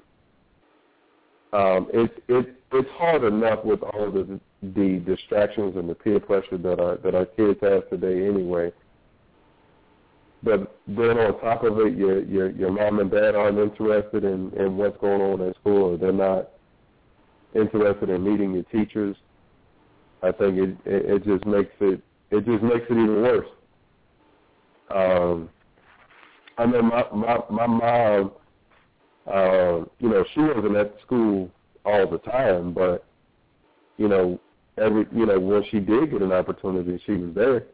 um, it's it it's hard enough with all the the distractions and the peer pressure that our that our kids have today anyway. But then on top of it, your your your mom and dad aren't interested in in what's going on at school, they're not interested in meeting your teachers, I think it, it, it just makes it it just makes it even worse. Um, I know my my my mom, uh, you know, she wasn't at school all the time, but you know, every you know when she did get an opportunity, she was there.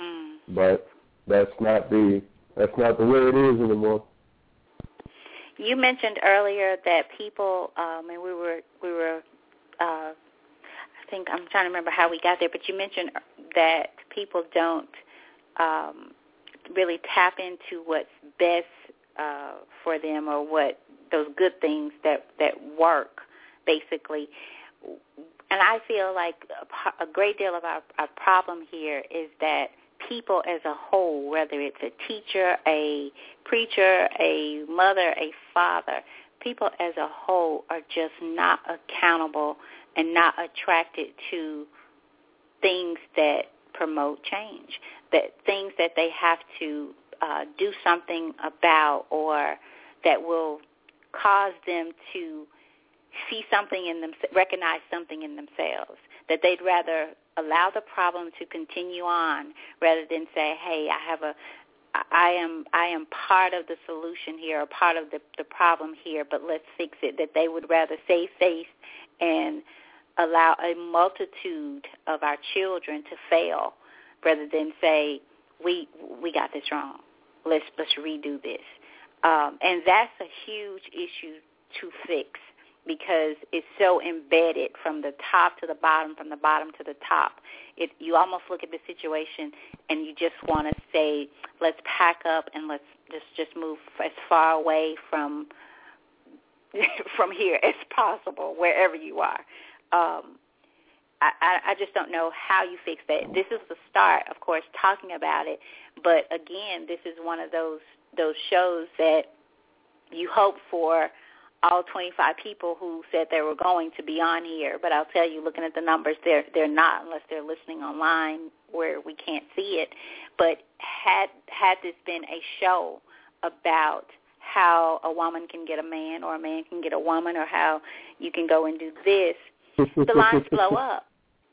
Mm. But that's not the that's not the way it is anymore. You mentioned earlier that people, um, and we were we were, uh, I think I'm trying to remember how we got there, but you mentioned that people don't um, really tap into what's best uh, for them or what those good things that that work, basically. And I feel like a, a great deal of our, our problem here is that people as a whole, whether it's a teacher, a preacher, a mother, a father, people as a whole are just not accountable and not attracted to things that promote change, that things that they have to uh, do something about or that will cause them to see something in them, recognize something in themselves, that they'd rather allow the problem to continue on rather than say, hey, I have a I am I am part of the solution here or part of the, the problem here, but let's fix it. That they would rather save face and allow a multitude of our children to fail rather than say we we got this wrong. Let's let's redo this. Um, and that's a huge issue to fix because it's so embedded from the top to the bottom, from the bottom to the top. It you almost look at the situation and you just want to say, let's pack up and let's just just move as far away from from here as possible, wherever you are. Um, I, I just don't know how you fix that. This is the start, of course, talking about it. But again, this is one of those those shows that you hope for all 25 people who said they were going to be on here. But I'll tell you, looking at the numbers, they're they're not unless they're listening online where we can't see it. But had had this been a show about how a woman can get a man or a man can get a woman or how you can go and do this, the lines blow up.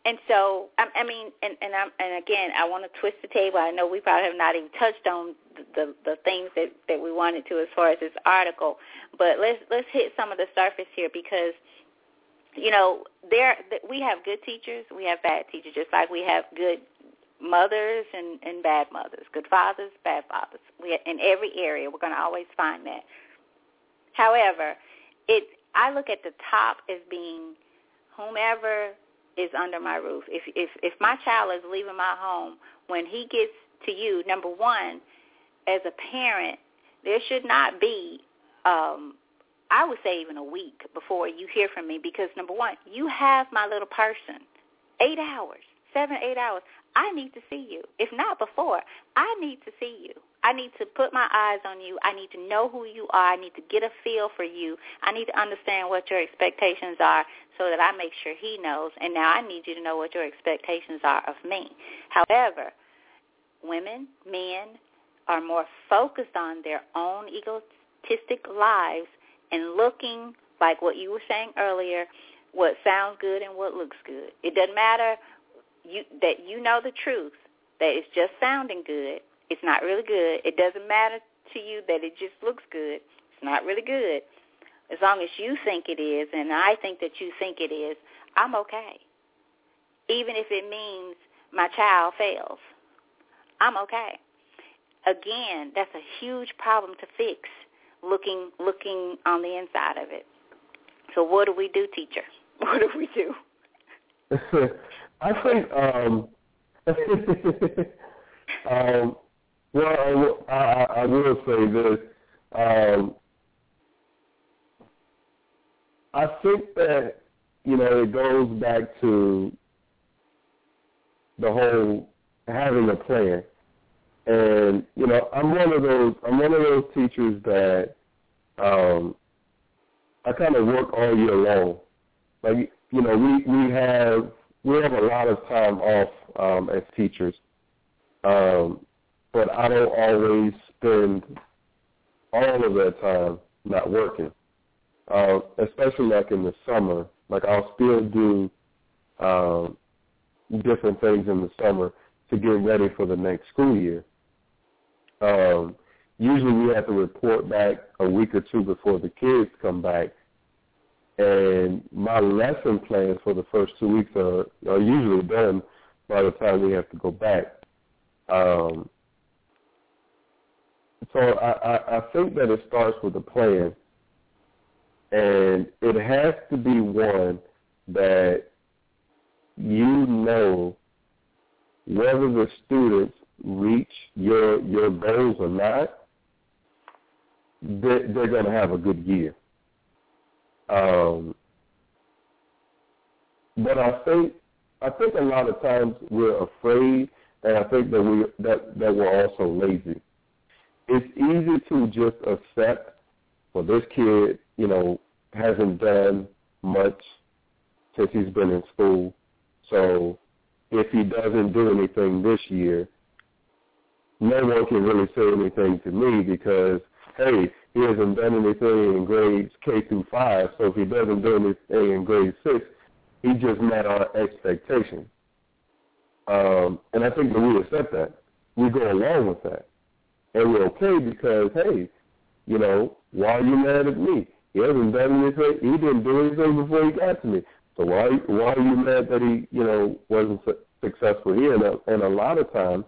And so, I, I mean, and and I'm, and again, I want to twist the table. I know we probably have not even touched on the, the the things that that we wanted to as far as this article, but let's let's hit some of the surface here because, you know, there we have good teachers, we have bad teachers, just like we have good mothers and and bad mothers, good fathers, bad fathers. We in every area we're going to always find that. However, it I look at the top as being whomever is under my roof. If if if my child is leaving my home, when he gets to you, number one, as a parent, there should not be um I would say even a week before you hear from me because number one, you have my little person. Eight hours, seven, eight hours. I need to see you. If not before, I need to see you. I need to put my eyes on you. I need to know who you are. I need to get a feel for you. I need to understand what your expectations are so that I make sure he knows. And now I need you to know what your expectations are of me. However, women, men are more focused on their own egotistic lives and looking like what you were saying earlier, what sounds good and what looks good. It doesn't matter you that you know the truth that it's just sounding good. It's not really good. It doesn't matter to you that it just looks good. It's not really good. As long as you think it is, and I think that you think it is, I'm okay. Even if it means my child fails, I'm okay. Again, that's a huge problem to fix. Looking, looking on the inside of it. So what do we do, teacher? What do we do? I think, um, um, well, I, I, I will say this. Um, I think that you know it goes back to the whole having a plan, and you know I'm one of those I'm one of those teachers that um, I kind of work all year long. Like you know we we have we have a lot of time off um, as teachers, um, but I don't always spend all of that time not working. Uh, especially like in the summer, like I'll still do um, different things in the summer to get ready for the next school year. Um, usually we have to report back a week or two before the kids come back and my lesson plans for the first two weeks are, are usually done by the time we have to go back. Um, so I, I, I think that it starts with a plan, and it has to be one that you know whether the students reach your your goals or not, they're, they're going to have a good year. Um, but I think I think a lot of times we're afraid, and I think that we that that we're also lazy. It's easy to just accept, well, this kid, you know, hasn't done much since he's been in school, so if he doesn't do anything this year, no one can really say anything to me because, hey, he hasn't done anything in grades K through five, so if he doesn't do anything in grade six, he just met our expectations. Um, and I think that we accept that. We go along with that. And we're okay because, hey, you know, why are you mad at me? He hasn't done anything. He didn't do anything before he got to me. So why why are you mad that he, you know, wasn't su- successful here? And a, and a lot of times,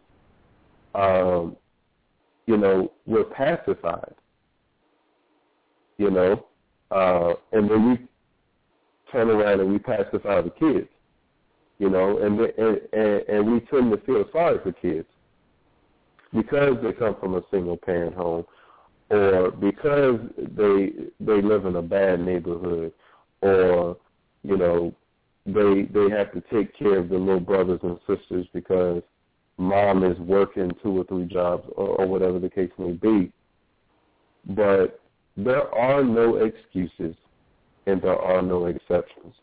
um, you know, we're pacified. You know, uh, and then we turn around and we pacify the kids. You know, and and and, and we tend to feel sorry for kids because they come from a single parent home or because they they live in a bad neighborhood or you know they they have to take care of the little brothers and sisters because mom is working two or three jobs or, or whatever the case may be but there are no excuses and there are no exceptions.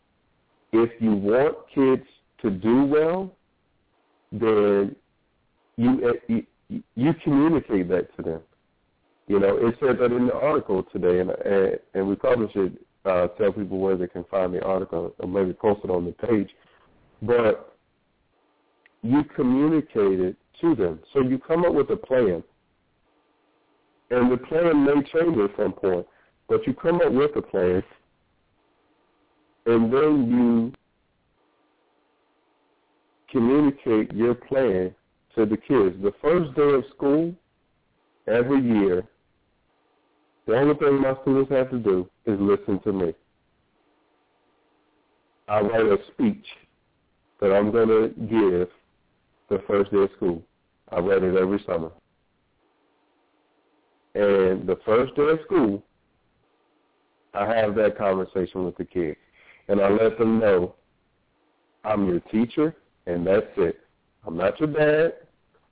If you want kids to do well then you you, communicate that to them. You know, it said that in the article today, and and, and we probably should uh, tell people where they can find the article, or maybe post it on the page. But you communicate it to them, so you come up with a plan, and the plan may change at some point, but you come up with a plan, and then you communicate your plan to the kids. The first day of school every year, the only thing my students have to do is listen to me. I write a speech that I'm going to give the first day of school. I write it every summer. And the first day of school, I have that conversation with the kids. And I let them know I'm your teacher, and that's it. I'm not your dad.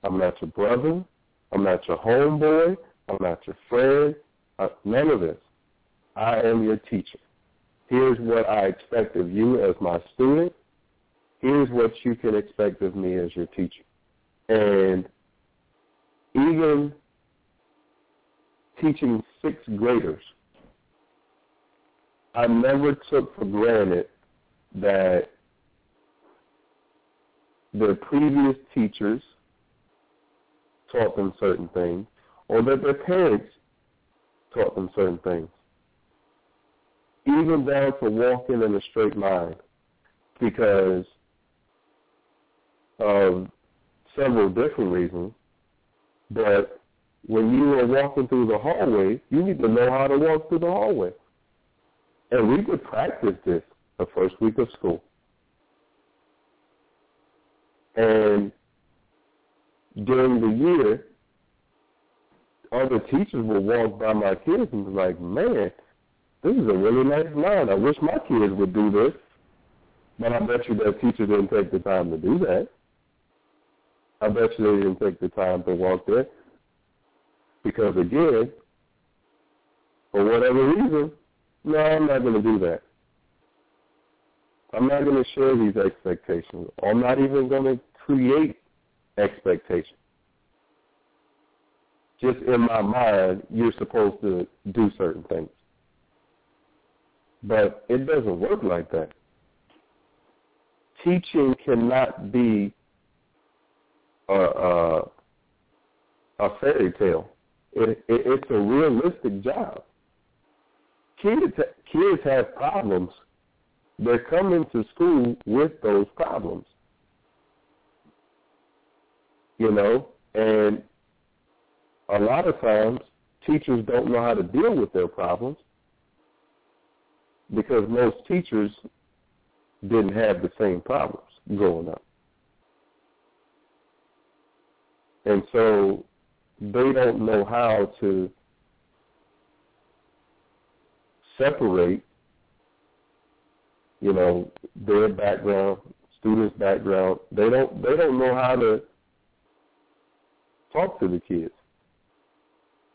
I'm not your brother. I'm not your homeboy. I'm not your friend. Uh, none of this. I am your teacher. Here's what I expect of you as my student. Here's what you can expect of me as your teacher. And even teaching sixth graders, I never took for granted that their previous teachers taught them certain things or that their parents taught them certain things. Even down to walking in a straight line because of several different reasons. But when you are walking through the hallway, you need to know how to walk through the hallway. And we would practice this the first week of school. And during the year, other teachers will walk by my kids and be like, man, this is a really nice line. I wish my kids would do this. But I bet you that teacher didn't take the time to do that. I bet you they didn't take the time to walk there. Because again, for whatever reason, no, I'm not going to do that. I'm not going to share these expectations. I'm not even going to create expectations just in my mind, you're supposed to do certain things. But it doesn't work like that. Teaching cannot be a, a, a fairy tale. It, it, it's a realistic job. Kids, kids have problems. They're coming to school with those problems. You know, and a lot of times teachers don't know how to deal with their problems because most teachers didn't have the same problems growing up. And so they don't know how to separate, you know, their background, students' background. They don't they don't know how to talk to the kids.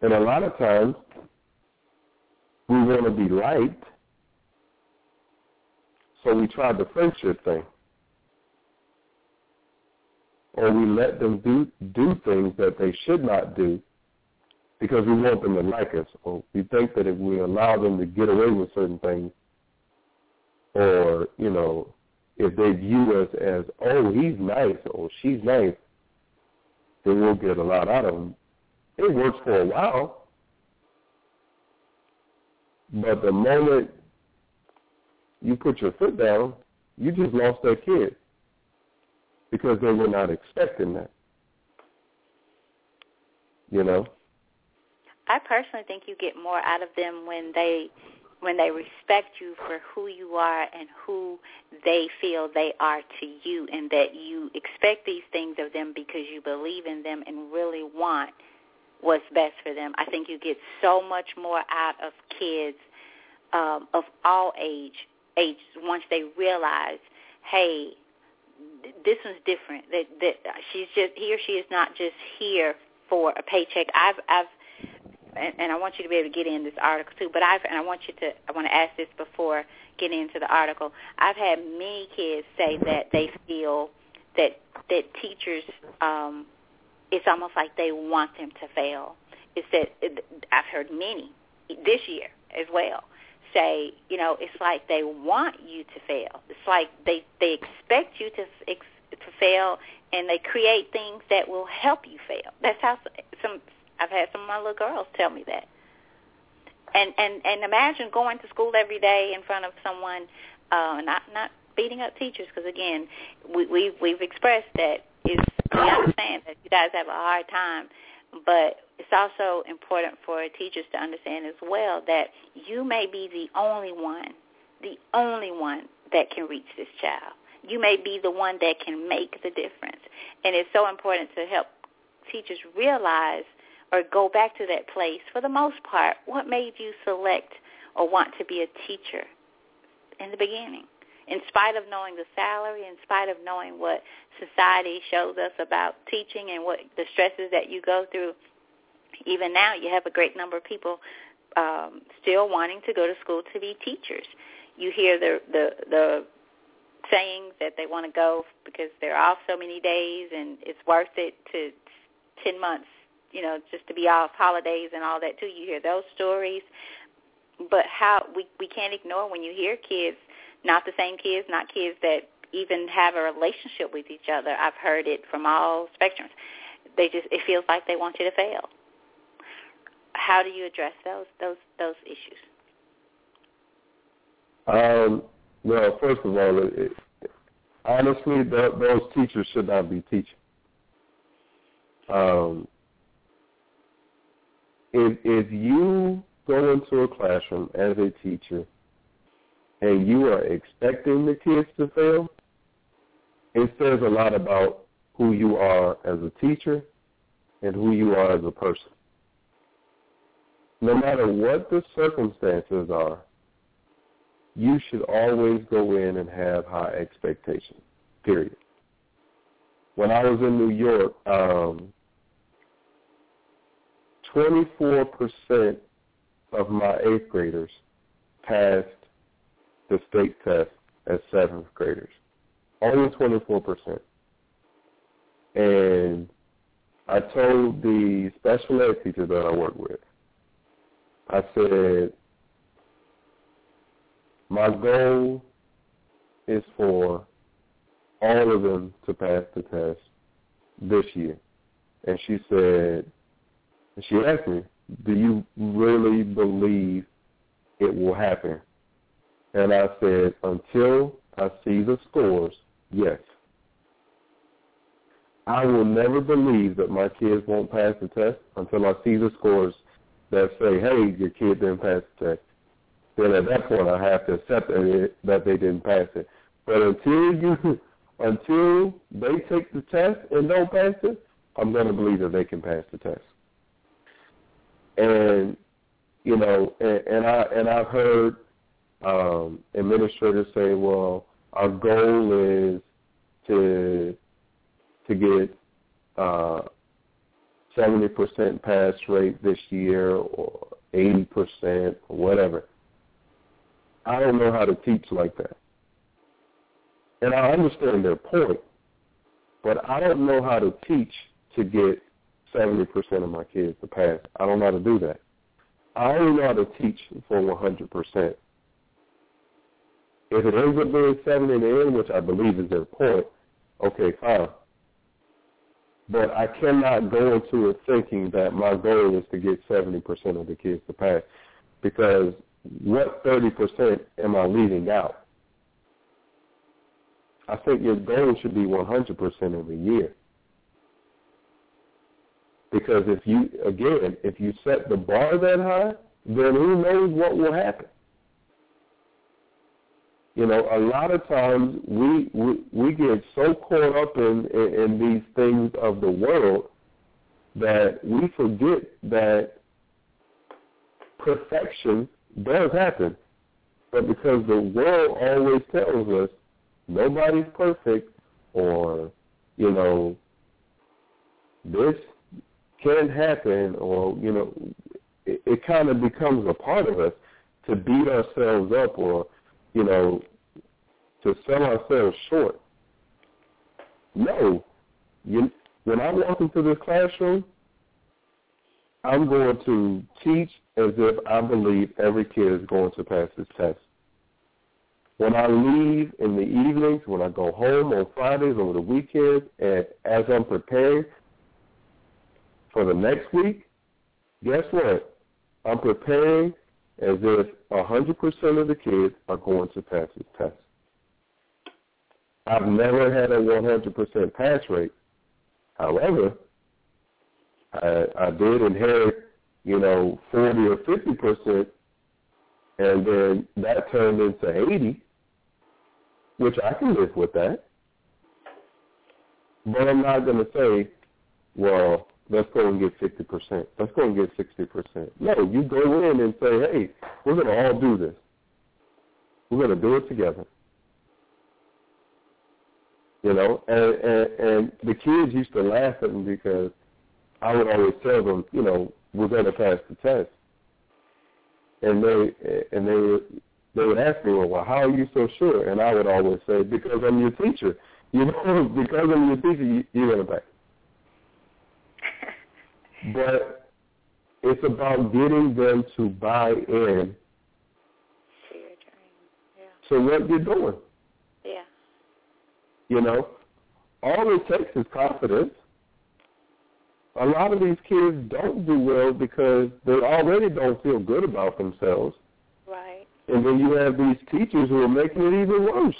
And a lot of times, we want to be liked, so we try the friendship thing. Or we let them do do things that they should not do because we want them to like us. Or we think that if we allow them to get away with certain things, or, you know, if they view us as, oh, he's nice or she's nice, then we'll get a lot out of them. It works for a while. But the moment you put your foot down, you just lost that kid because they were not expecting that. you know. I personally think you get more out of them when they when they respect you for who you are and who they feel they are to you and that you expect these things of them because you believe in them and really want what's best for them. I think you get so much more out of kids um, of all age age once they realize, hey, this one's different. That that she's just he or she is not just here for a paycheck. I've I've and, and I want you to be able to get in this article too. But I've and I want you to I want to ask this before getting into the article. I've had many kids say that they feel that that teachers um it's almost like they want them to fail. It's that it, I've heard many this year as well say, you know, it's like they want you to fail. It's like they they expect you to to fail, and they create things that will help you fail. That's how some I've had some of my little girls tell me that. And and and imagine going to school every day in front of someone, uh, not not beating up teachers, because again, we we we've expressed that is we understand that you guys have a hard time, but it's also important for teachers to understand as well that you may be the only one, the only one that can reach this child. You may be the one that can make the difference. And it's so important to help teachers realize or go back to that place for the most part. What made you select or want to be a teacher in the beginning? In spite of knowing the salary, in spite of knowing what society shows us about teaching and what the stresses that you go through, even now you have a great number of people um, still wanting to go to school to be teachers. You hear the the the saying that they want to go because they're off so many days and it's worth it to 10 months, you know, just to be off holidays and all that too. You hear those stories. But how we we can't ignore when you hear kids, not the same kids, not kids that even have a relationship with each other. I've heard it from all spectrums. They just it feels like they want you to fail. How do you address those those those issues? Um, well, first of all, it, it, honestly, the, those teachers should not be teaching. Um, if if you go into a classroom as a teacher and you are expecting the kids to fail, it says a lot about who you are as a teacher and who you are as a person. No matter what the circumstances are, you should always go in and have high expectations, period. When I was in New York, um, 24% of my eighth graders passed the state test as seventh graders. Only 24%. And I told the special ed teacher that I work with, I said, my goal is for all of them to pass the test this year. And she said, and she asked me, do you really believe it will happen? And I said, until I see the scores, yes. I will never believe that my kids won't pass the test until I see the scores that say, hey, your kid didn't pass the test then at that point I have to accept that they didn't pass it. But until you, until they take the test and don't pass it, I'm going to believe that they can pass the test. And you know, and, and I and I've heard um, administrators say, well, our goal is to to get uh, 70% pass rate this year or 80% or whatever. I don't know how to teach like that. And I understand their point, but I don't know how to teach to get 70% of my kids to pass. I don't know how to do that. I only know how to teach for 100%. If it ends up being 70 in the end, which I believe is their point, okay, fine. But I cannot go into it thinking that my goal is to get 70% of the kids to pass because what 30% am I leaving out? I think your goal should be 100% every year. Because if you, again, if you set the bar that high, then who knows what will happen. You know, a lot of times we we, we get so caught up in, in in these things of the world that we forget that perfection does happen. But because the world always tells us nobody's perfect or, you know, this can't happen or, you know, it, it kind of becomes a part of us to beat ourselves up or, you know, to sell ourselves short. No. You, when I walk into this classroom, I'm going to teach as if I believe every kid is going to pass this test. When I leave in the evenings, when I go home on Fridays over the weekend, and as I'm preparing for the next week, guess what? I'm preparing as if 100% of the kids are going to pass this test. I've never had a 100% pass rate. However, I, I did inherit, you know, 40 or 50 percent, and then that turned into 80, which I can live with that. But I'm not going to say, well, let's go and get 50%. Let's go and get 60%. No, you go in and say, hey, we're going to all do this. We're going to do it together. You know, and, and, and the kids used to laugh at me because I would always tell them, you know, we're going to pass the test. And they and they would they would ask me, well, how are you so sure? And I would always say, because I'm your teacher. You know, because I'm your teacher, you, you're going to pass. But it's about getting them to buy in yeah. to what you're doing. Yeah. You know, all it takes is confidence a lot of these kids don't do well because they already don't feel good about themselves. Right. And then you have these teachers who are making it even worse.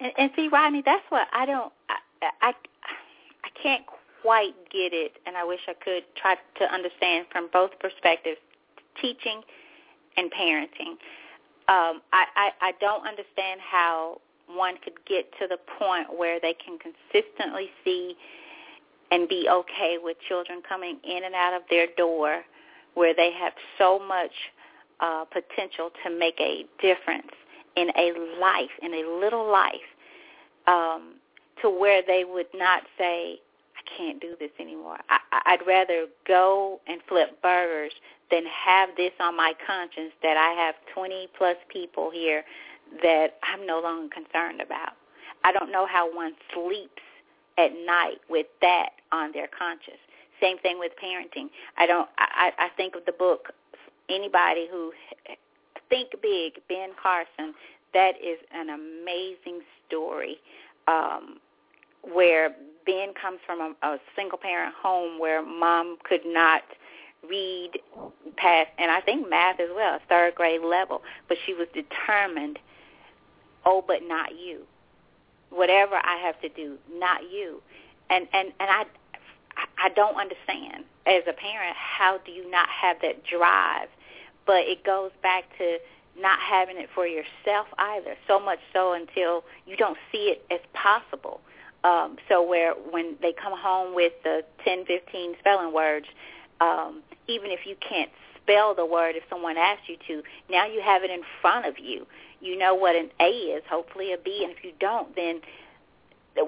And, and see, Rodney, that's what I don't. I, I I can't quite get it, and I wish I could try to understand from both perspectives, teaching and parenting. Um, I, I I don't understand how one could get to the point where they can consistently see and be okay with children coming in and out of their door where they have so much uh, potential to make a difference in a life, in a little life, um, to where they would not say, can't do this anymore. I, I'd rather go and flip burgers than have this on my conscience that I have 20 plus people here that I'm no longer concerned about. I don't know how one sleeps at night with that on their conscience. Same thing with parenting. I don't. I, I think of the book. Anybody who think big, Ben Carson. That is an amazing story, um, where Ben comes from a, a single parent home where mom could not read past, and I think math as well, third grade level, but she was determined. Oh, but not you whatever I have to do, not you. And and and I I don't understand as a parent how do you not have that drive? But it goes back to not having it for yourself either. So much so until you don't see it as possible. Um, so where when they come home with the 10, 15 spelling words, um, even if you can't spell the word if someone asks you to, now you have it in front of you you know what an A is, hopefully a B, and if you don't, then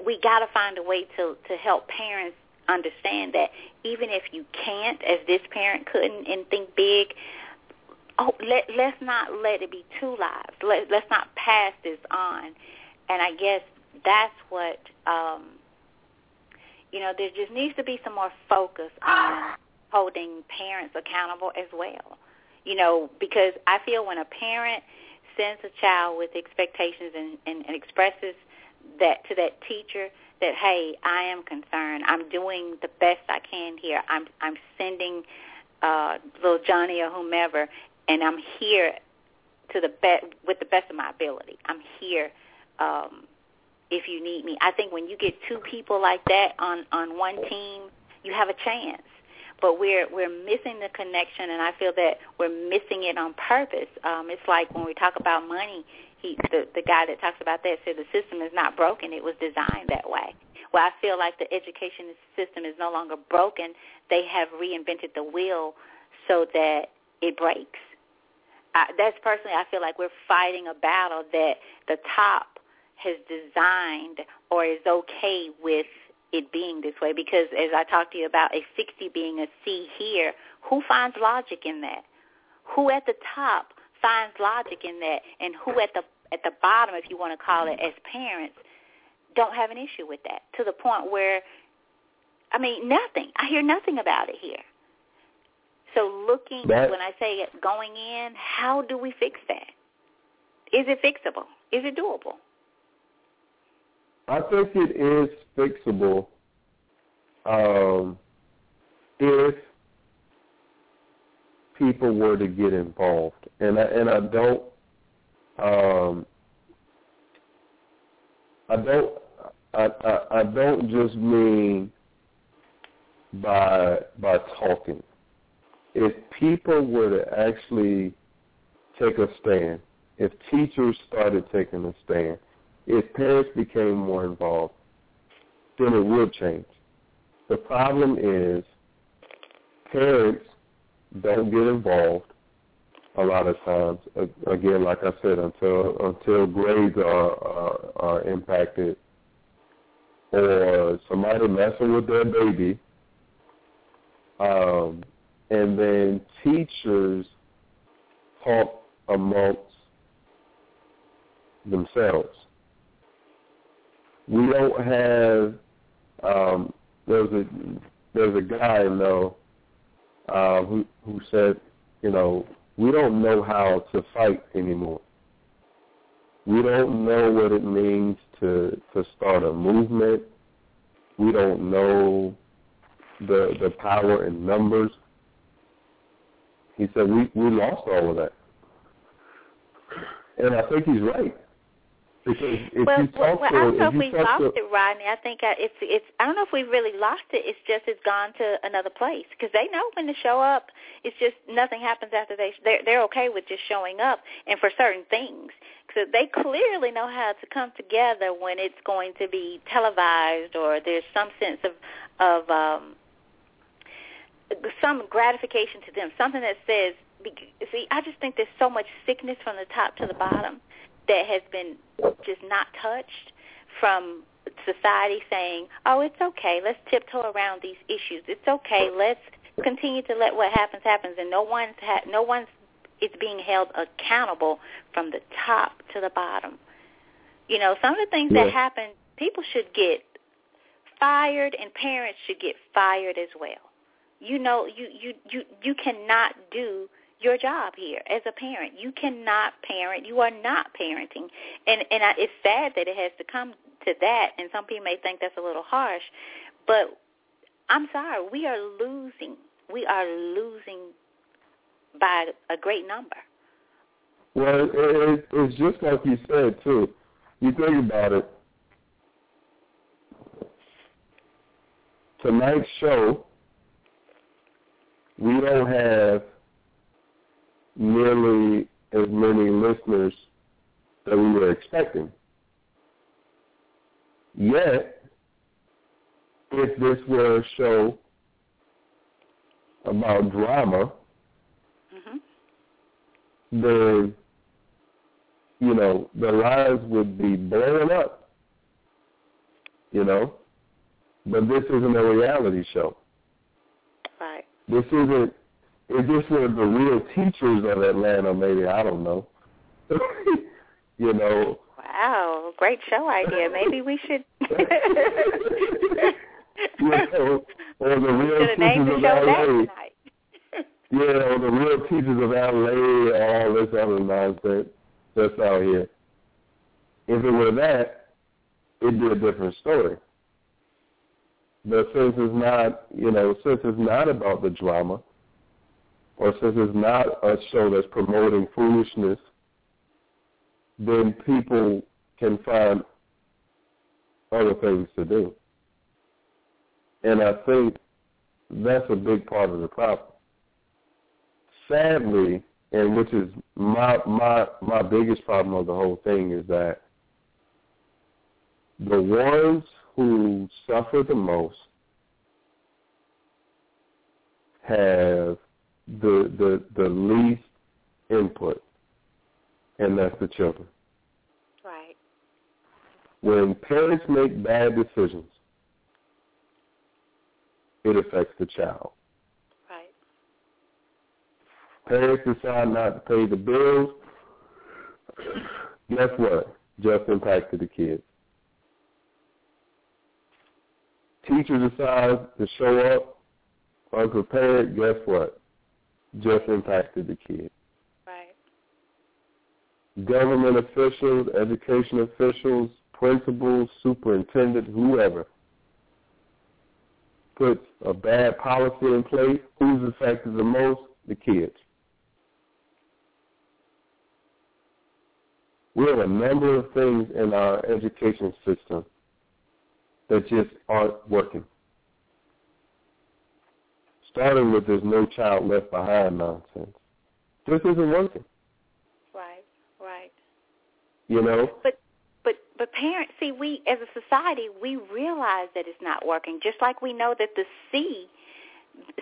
we got to find a way to to help parents understand that even if you can't, as this parent couldn't, and think big. Oh, let let's not let it be two lives. Let let's not pass this on. And I guess that's what um, you know. There just needs to be some more focus on holding parents accountable as well. You know, because I feel when a parent sends a child with expectations and, and, and expresses that to that teacher that hey, I am concerned. I'm doing the best I can here. I'm I'm sending uh, little Johnny or whomever, and I'm here to the best with the best of my ability. I'm here um, if you need me. I think when you get two people like that on on one team, you have a chance. But we're we're missing the connection, and I feel that we're missing it on purpose. Um, it's like when we talk about money, he the the guy that talks about that said the system is not broken; it was designed that way. Well, I feel like the education system is no longer broken. They have reinvented the wheel so that it breaks. I, that's personally, I feel like we're fighting a battle that the top has designed or is okay with it being this way because as I talked to you about a 60 being a C here, who finds logic in that? Who at the top finds logic in that and who at the at the bottom if you want to call it as parents don't have an issue with that to the point where I mean nothing. I hear nothing about it here. So looking that, when I say going in, how do we fix that? Is it fixable? Is it doable? I think it is fixable um, if people were to get involved, and I, and I don't, um, I don't, I, I, I don't just mean by by talking. If people were to actually take a stand, if teachers started taking a stand, if parents became more involved, then it will change. The problem is parents don't get involved a lot of times. Again, like I said, until until grades are are, are impacted or somebody messing with their baby, um, and then teachers talk amongst themselves we don't have um there's a there's a guy I know uh who who said, you know, we don't know how to fight anymore. We don't know what it means to to start a movement. We don't know the the power in numbers. He said we we lost all of that. And I think he's right. Because if well, you talk well, to, I don't know if, if we lost to, it, Rodney. I think I, it's it's. I don't know if we really lost it. It's just it's gone to another place because they know when to show up. It's just nothing happens after they they're they're okay with just showing up and for certain things. So they clearly know how to come together when it's going to be televised or there's some sense of of um some gratification to them, something that says. See, I just think there's so much sickness from the top to the bottom that has been just not touched from society saying, "Oh, it's okay. Let's tiptoe around these issues. It's okay. Let's continue to let what happens happens." And no one's ha- no one's is being held accountable from the top to the bottom. You know, some of the things Yeah. that happen, people should get fired, and parents should get fired as well. You know, you you you you cannot do your job here as a parent. You cannot parent. You are not parenting, and and I, it's sad that it has to come to that. And some people may think that's a little harsh, but I'm sorry. We are losing. We are losing by a great number. well, it, it, it's just like you said too. You think about it. Tonight's show, we don't have nearly as many listeners that we were expecting. Yet, if this were a show about drama, hmm then you know the lines would be blowing up. You know, but this isn't a reality show. Right. This isn't. If this were the real teachers of Atlanta, maybe I don't know. you know. Wow, great show idea. Maybe we should. you know, or the real Should have named teachers the of LA. Yeah, or the real teachers of LA, all this other nonsense that's out here. If it were that, it'd be a different story. But since it's not, you know, since it's not about the drama, or since it's not a show that's promoting foolishness, then people can find other things to do. And I think that's a big part of the problem. Sadly, and which is my my my biggest problem of the whole thing is that the ones who suffer the most have the the the least input, and that's the children. Right. When parents make bad decisions, it affects the child. Right. Parents decide not to pay the bills. Guess what? Just impacted the kids. Teacher decides to show up unprepared. Guess what? Just impacted the kids. Right. Government officials, education officials, principals, superintendent, whoever puts a bad policy in place, who's affected the most? The kids. We have a number of things in our education system that just aren't working. Starting with this no child left behind nonsense. This isn't working. Right. Right. You know? But but but parents see we as a society we realize that it's not working just like we know that the c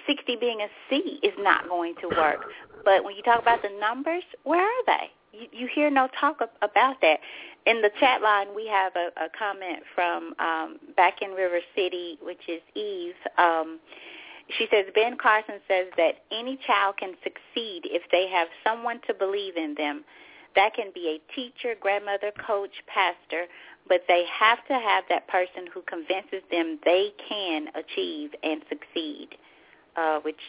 60 being a c is not going to work but when you talk about the numbers where are they you, you hear no talk of, about that in the chat line we have a, a comment from um back in river city which is eve um she says Ben Carson says that any child can succeed if they have someone to believe in them that can be a teacher, grandmother, coach, pastor, but they have to have that person who convinces them they can achieve and succeed, uh, which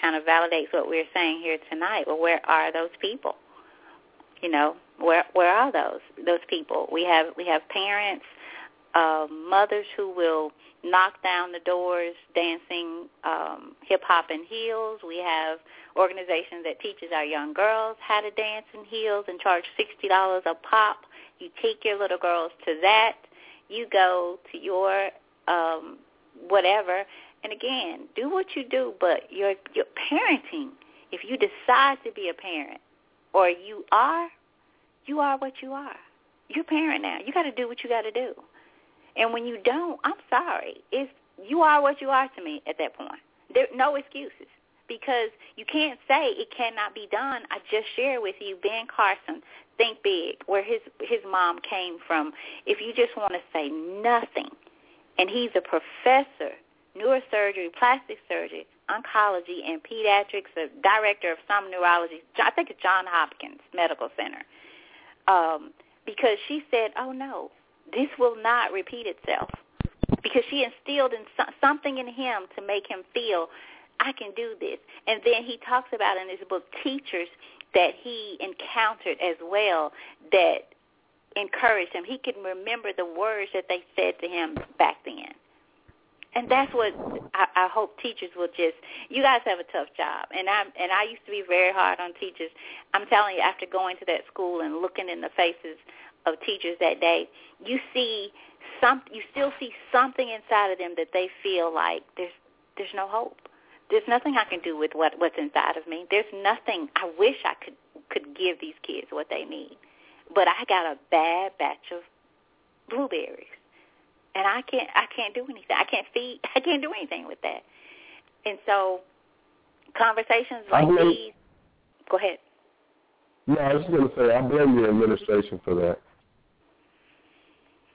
kind of validates what we're saying here tonight. Well, where are those people? You know, where where are those those people? We have we have parents, uh, mothers who will knock down the doors dancing um, hip hop in heels. We have organization that teaches our young girls how to dance in heels and charge sixty dollars a pop. You take your little girls to that. You go to your um, whatever, and again, do what you do, but your your parenting. If you decide to be a parent, or you are, you are what you are. You're a parent now. You got to do what you got to do. And when you don't, I'm sorry. It's you are what you are to me at that point. There no excuses because you can't say it cannot be done. I just shared with you Ben Carson, Think Big, where his his mom came from. If you just want to say nothing, and he's a professor, neurosurgery, plastic surgery, oncology, and pediatrics, a director of some neurology. I think it's John Hopkins Medical Center. Um, because she said, "Oh no, this will not repeat itself." Because she instilled in so- something in him to make him feel I can do this. And then he talks about in his book teachers that he encountered as well that encouraged him. He can remember the words that they said to him back then. And that's what I, I hope teachers will just. You guys have a tough job, and I and I used to be very hard on teachers. I'm telling you, after going to that school and looking in the faces of teachers that day, you see some. You still see something inside of them that they feel like there's there's no hope there's nothing I can do with what what's inside of me. There's nothing I wish I could could give these kids what they need. But I got a bad batch of blueberries. And I can't I can't do anything. I can't feed I can't do anything with that. And so conversations like these go ahead. No, I was gonna say I blame the administration for that.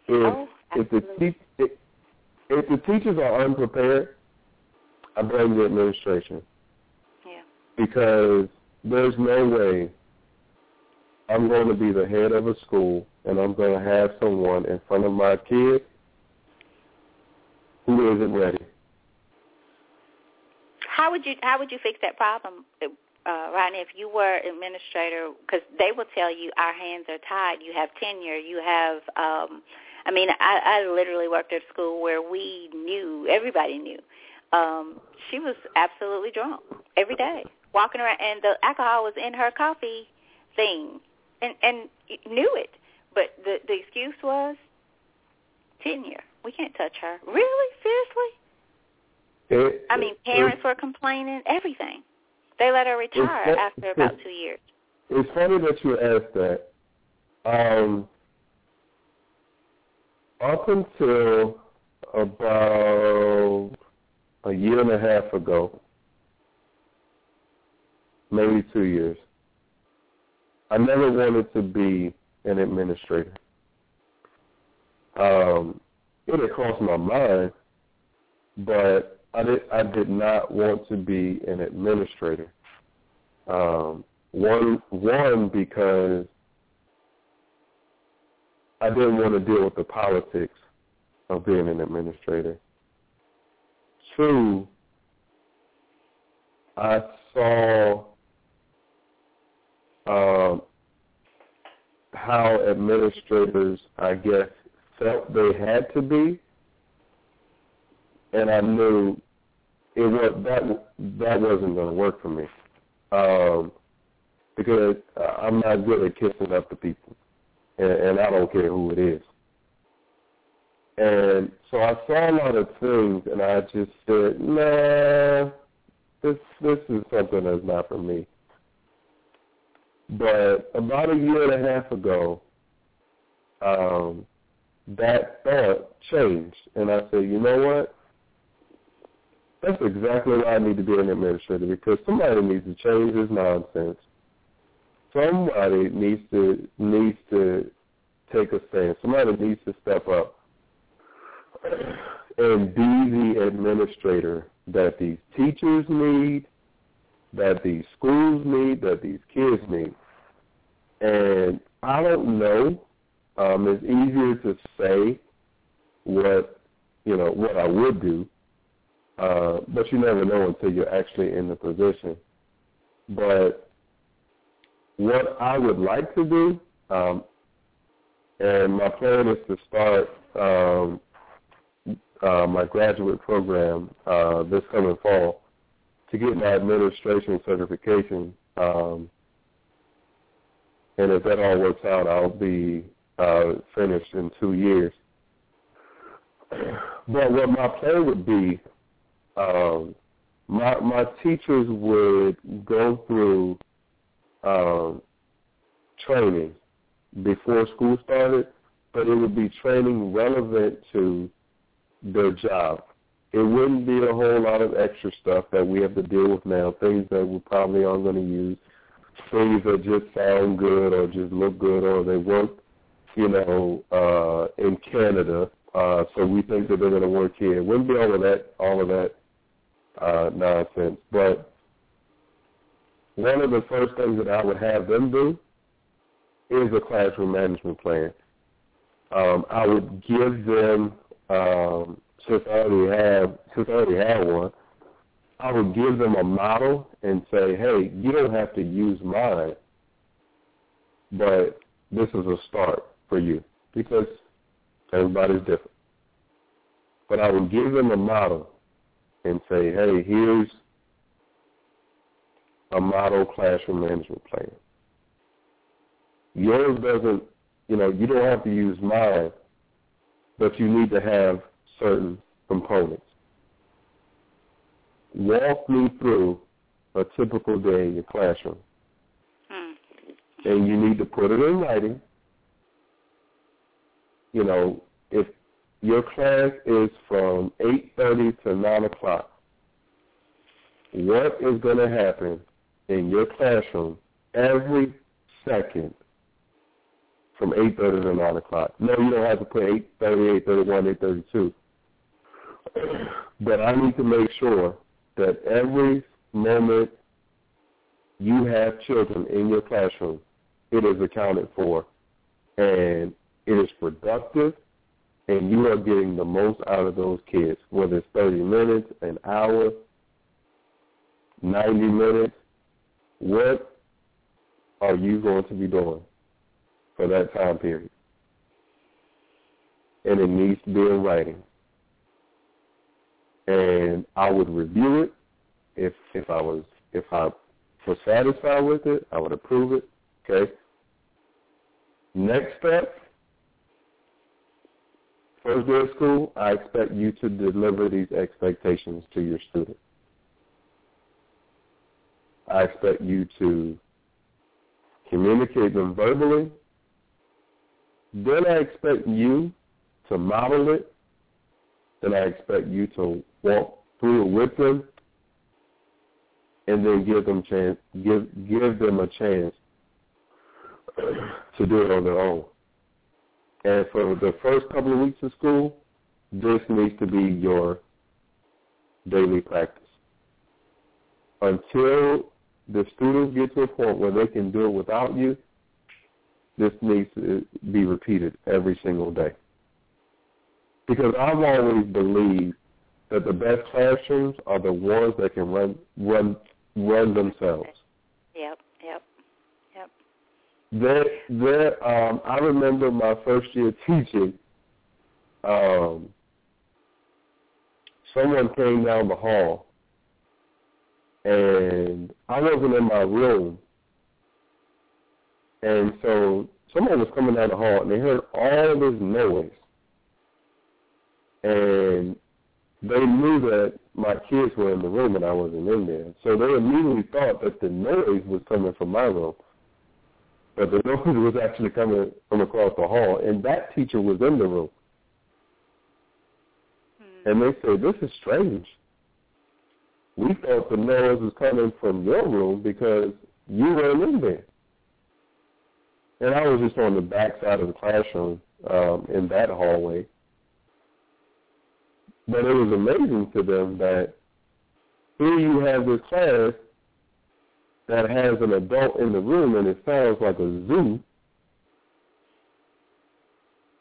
If oh, if the te- if, if the teachers are unprepared I blame the administration. Yeah. Because there's no way I'm going to be the head of a school and I'm going to have someone in front of my kid who isn't ready. How would you how would you fix that problem, uh, Rodney? If you were administrator, because they will tell you our hands are tied. You have tenure. You have. Um, I mean, I, I literally worked at a school where we knew everybody knew um, she was absolutely drunk every day, walking around, and the alcohol was in her coffee thing, and and knew it. But the the excuse was tenure. We can't touch her. Really? Seriously? It, I mean, parents were complaining, everything. They let her retire after about two years. It's funny that you asked that. Um, up until about a year and a half ago, maybe two years, I never wanted to be an administrator. Um, it had crossed my mind, but I did I did not want to be an administrator. Um, one one because I didn't want to deal with the politics of being an administrator. Two, I saw um, how administrators, I guess, felt they had to be, and I knew it was that that wasn't going to work for me. Um, because I'm not good at kissing up to people, and, and I don't care who it is. And so I saw a lot of things, and I just said, nah, this this is something that's not for me. But about a year and a half ago, um, that thought changed, and I said, you know what? That's exactly why I need to be an administrator because somebody needs to change this nonsense. Somebody needs to needs to take a stand. Somebody needs to step up and be the administrator that these teachers need, that these schools need, that these kids need. And I don't know. Um, it's easier to say what you know what I would do, uh, but you never know until you're actually in the position. But what I would like to do, um, and my plan is to start um, uh, my graduate program uh, this coming fall to get my administration certification. Um, and if that all works out, I'll be uh, finished in two years. But what my plan would be, um, my my teachers would go through um, training before school started, but it would be training relevant to their job. It wouldn't be a whole lot of extra stuff that we have to deal with now, things that we probably aren't going to use, things that just sound good or just look good or they work, you know, uh, in Canada, uh, so we think that they're going to work here. It wouldn't be all of that, all of that uh, nonsense. But one of the first things that I would have them do is a classroom management plan. Um, I would give them um, since I already have since I already have one, I would give them a model and say, hey, you don't have to use mine, but this is a start for you because everybody's different. But I would give them a model and say, hey, here's a model classroom management plan. Yours doesn't, you know, you don't have to use mine, but you need to have certain components. Walk me through a typical day in your classroom. Hmm. And you need to put it in writing. You know, if your class is from 8.30 to 9 o'clock, what is going to happen in your classroom every second from 8.30 to 9 o'clock. No, you don't have to put 8.30, 8.31, 8.32. But I need to make sure that every moment you have children in your classroom, it is accounted for and it is productive and you are getting the most out of those kids, whether it's 30 minutes, an hour, 90 minutes, what are you going to be doing? for that time period. And it needs to be in writing. And I would review it if if I was if I was satisfied with it, I would approve it. Okay. Next step, first day of school, I expect you to deliver these expectations to your student. I expect you to communicate them verbally. Then I expect you to model it. Then I expect you to walk through it with them, and then give them chance give give them a chance to do it on their own. And for the first couple of weeks of school, this needs to be your daily practice. Until the students get to a point where they can do it without you, this needs to be repeated every single day. Because I've always believed that the best classrooms are the ones that can run run run themselves. Yep, yep, yep. There, there. Um, I remember my first year teaching. Um, someone came down the hall, and I wasn't in my room, and so someone was coming down the hall, and they heard all this noise, and they knew that my kids were in the room and I wasn't in there. So they immediately thought that the noise was coming from my room. But the noise was actually coming from across the hall and that teacher was in the room. Hmm. And they said, This is strange. We thought the noise was coming from your room because you weren't in there. And I was just on the back side of the classroom um, in that hallway. But it was amazing to them that here you have this class that has an adult in the room and it sounds like a zoo,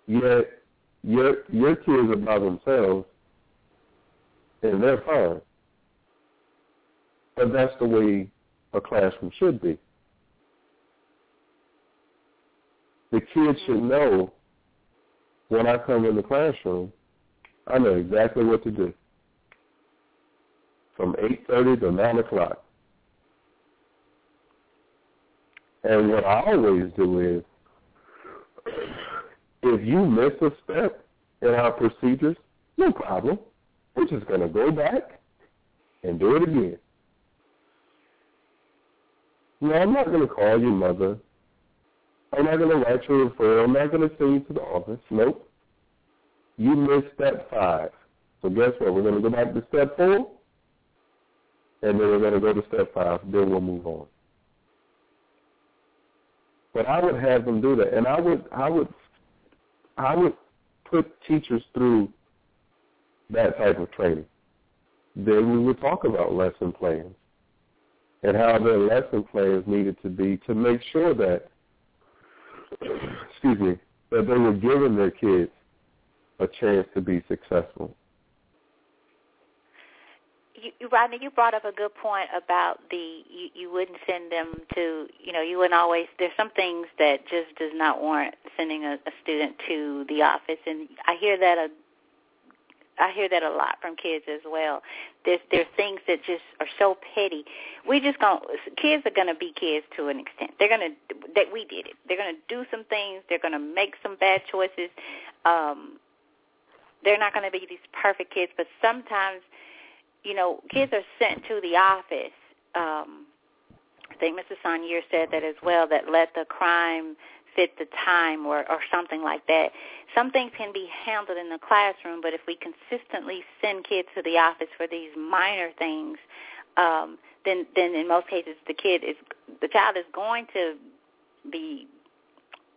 yet your your kids are by themselves and they're fine. But that's the way a classroom should be. The kids should know when I come in the classroom I know exactly what to do. From 8.30 to 9 o'clock. And what I always do is, if you miss a step in our procedures, no problem. We're just going to go back and do it again. No, I'm not going to call your mother. I'm not going to write you a referral. I'm not going to send you to the office. Nope you missed step five. So guess what? We're going to go back to step four, and then we're going to go to step five. Then we'll move on. But I would have them do that, and I would, I would, I would put teachers through that type of training. Then we would talk about lesson plans and how their lesson plans needed to be to make sure that, excuse me, that they were giving their kids a chance to be successful. You, Rodney, you brought up a good point about the you, you wouldn't send them to you know you wouldn't always. There's some things that just does not warrant sending a, a student to the office, and I hear that a I hear that a lot from kids as well. There's there's things that just are so petty. We just going kids are gonna be kids to an extent. They're gonna that we did it. They're gonna do some things. They're gonna make some bad choices. Um, they're not to be these perfect kids, but sometimes, you know, kids are sent to the office. Um, I think Mrs. Sonier said that as well, that let the crime fit the time or, or something like that. Some things can be handled in the classroom, but if we consistently send kids to the office for these minor things, um, then then in most cases the kid is the child is going to be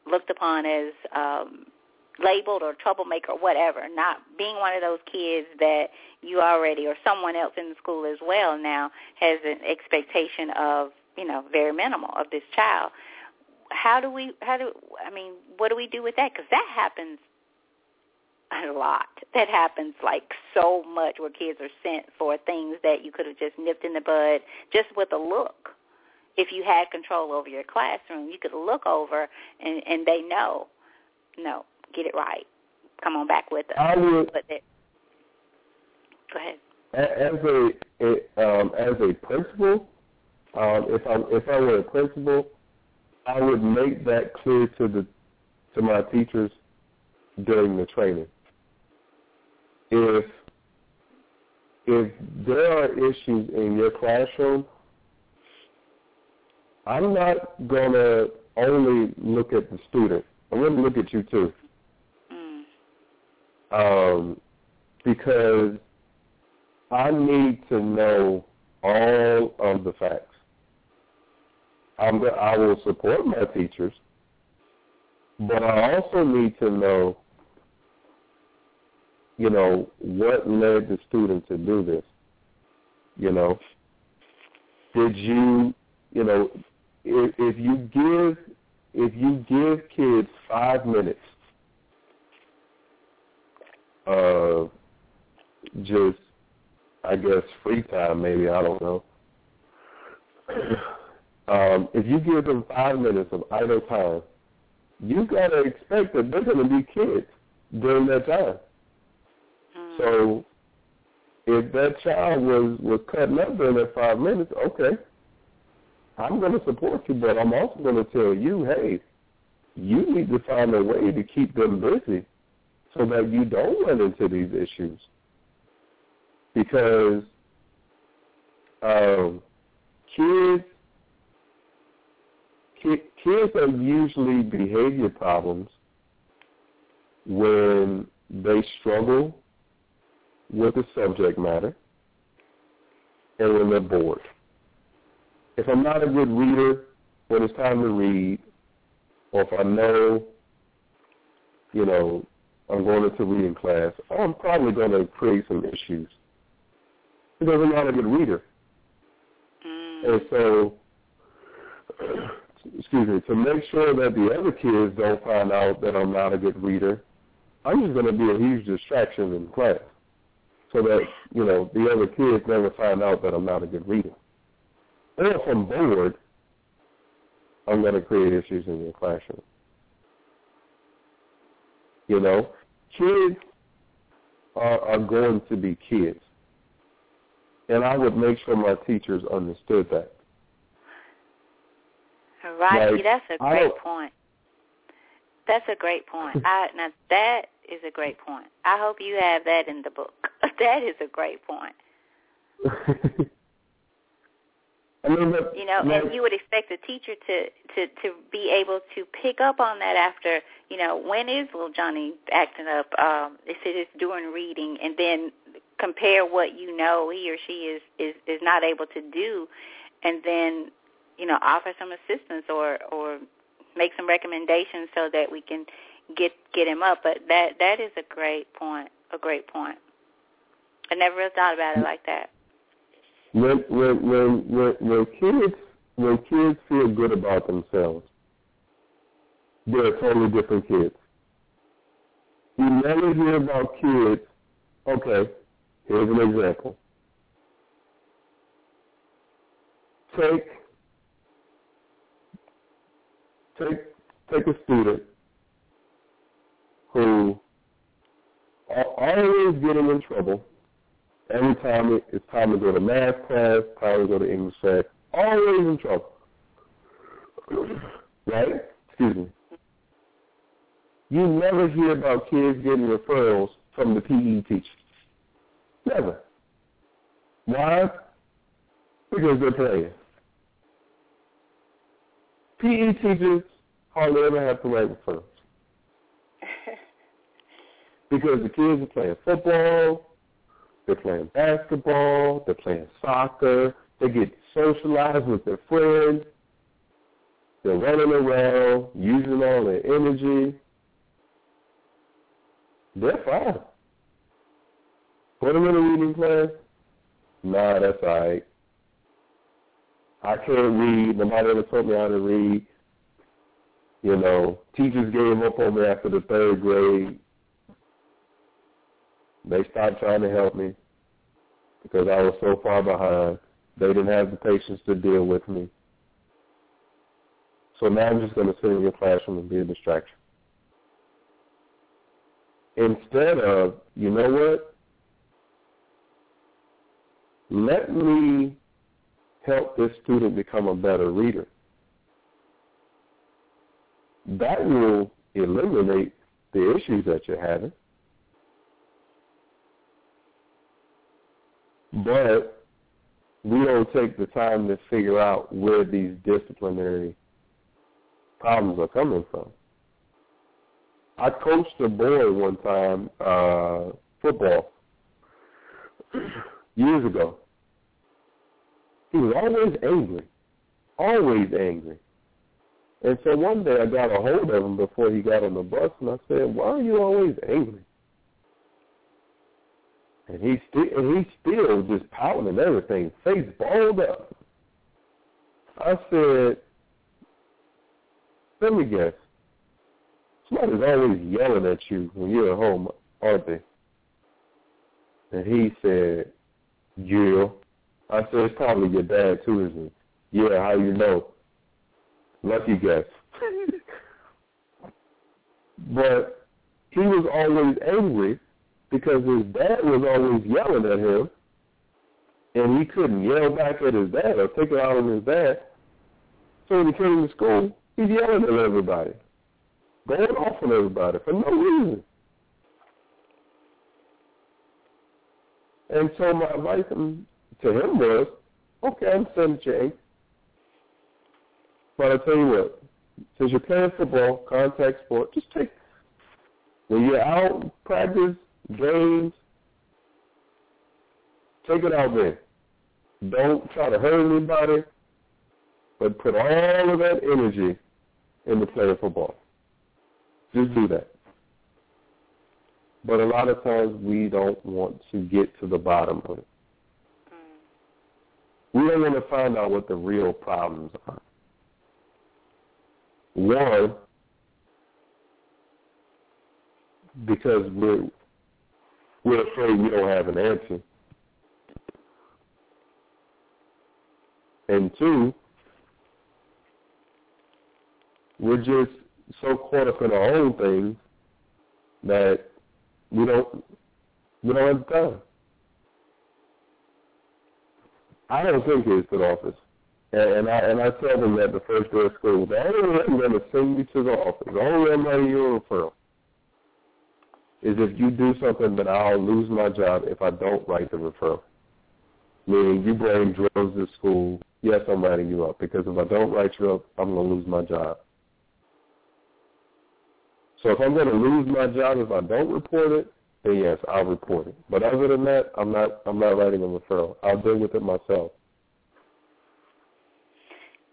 looked upon as um, labeled or troublemaker or whatever, not being one of those kids that you already or someone else in the school as well now has an expectation of, you know, very minimal of this child. How do we, how do, I mean, what do we do with that? Because that happens a lot. That happens like so much where kids are sent for things that you could have just nipped in the bud just with a look. If you had control over your classroom, you could look over and, and they know, no, get it right. Come on back with us. I would. But it, go ahead. As a um, as a principal, um, if I if I were a principal, I would make that clear to the to my teachers during the training. if if there are issues in your classroom, I'm not gonna only look at the student. I'm gonna look at you too. Mm. Um, because I need to know all of the facts. I'm, I will support my teachers, but I also need to know, you know, what led the student to do this. You know, did you, you know, if, if you give if you give kids five minutes of just, I guess, free time, maybe I don't know. Um, if you give them five minutes of idle time, you gotta expect that they're gonna be kids during that time. Mm. So if that child was was cutting up during that five minutes, okay, I'm going to support you, but I'm also going to tell you, hey, you need to find a way to keep them busy so that you don't run into these issues. Because um, kids, ki- kids are usually behavior problems when they struggle with the subject matter and when they're bored if I'm not a good reader when it's time to read, or if I know, you know, I'm going into reading class, I'm probably going to create some issues because I'm not a good reader. Mm. And so, excuse me, to make sure that the other kids don't find out that I'm not a good reader, I'm just going to be a huge distraction in class so that, you know, the other kids never find out that I'm not a good reader or if I'm bored, I'm going to create issues in your classroom. You know, kids are, are going to be kids. And I would make sure my teachers understood that. Right, Like, that's a great point. That's a great point. I now that is a great point. I hope you have that in the book. that is a great point. I mean, but, You know, like, and you would expect the teacher to to to be able to pick up on that after, you know, when is little Johnny acting up? Um, they said it's during reading, and then compare what you know he or she is is is not able to do, and then you know offer some assistance or or make some recommendations so that we can get get him up. But that that is a great point. A great point. I never really thought about it like that. when when when when when kids when kids feel good about themselves, they're totally different kids. You never hear about kids. Okay, here's an example. Take take take a student who are always getting in trouble Every time it, it's time to go to math class, time to go to English class, always in trouble. right? Excuse me. You never hear about kids getting referrals from the PE teacher. Never. Why? Because they're playing. PE teachers hardly ever have to write referrals. Because the kids are playing football, they're playing basketball. They're playing soccer. They get socialized with their friends. They're running around, using all their energy. They're fine. Put them in a reading class? Nah, that's all right. I can't read. Nobody ever taught me how to read. You know, teachers gave up on me after the third grade. They stopped trying to help me because I was so far behind. They didn't have the patience to deal with me. So now I'm just going to sit in your classroom and be a distraction. Instead of, you know what? Let me help this student become a better reader. That will eliminate the issues that you're having. but we don't take the time to figure out where these disciplinary problems are coming from. I coached a boy one time, uh, football, years ago. He was always angry, always angry. And so one day I got a hold of him before he got on the bus, and I said, "Why are you always angry?" And he still, and he still just pouting and everything, face balled up. I said, "Let me guess. Somebody's always yelling at you when you're at home, aren't they?" And he said, "Yeah." I said, "It's probably your dad too, isn't it?" Yeah. How you know? Lucky guess. but he was always angry because his dad was always yelling at him, and he couldn't yell back at his dad or take it out on his dad. So when he came to school, he's yelling at everybody, going off on everybody for no reason. And so my advice to him was, okay, I'm setting change. But I tell you what, since you're playing football, contact sport, just take when you're out practice games, take it out there. Don't try to hurt anybody, but put all of that energy into playing football. Just do that. But a lot of times we don't want to get to the bottom of it. We don't want to find out what the real problems are. One, because we're we're afraid we don't have an answer. And two, we're just so caught up in our own things that we don't we don't have time. I don't think it's good office. And, and I and I tell them that the first day of school. The only way I'm going to send you to the office, the only way I'm writing you a referral, is if you do something that I'll lose my job if I don't write the referral. Meaning you bring drills to school, yes, I'm writing you up because if I don't write you up, I'm going to lose my job. So if I'm going to lose my job if I don't report it, then yes, I'll report it. But other than that, I'm not I'm not writing a referral. I'll deal with it myself.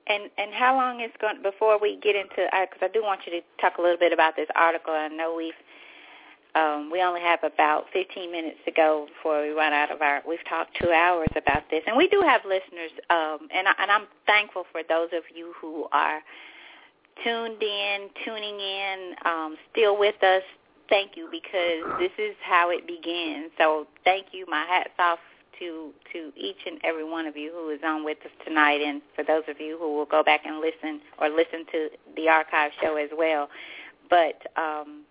And and how long is going before we get into because I do want you to talk a little bit about this article. I know we've um, we only have about 15 minutes to go before we run out of our. We've talked two hours about this, and we do have listeners, um, and I, and I'm thankful for those of you who are tuned in, tuning in, um, still with us. Thank you because this is how it begins. So thank you. My hats off to to each and every one of you who is on with us tonight, and for those of you who will go back and listen or listen to the archive show as well. But um,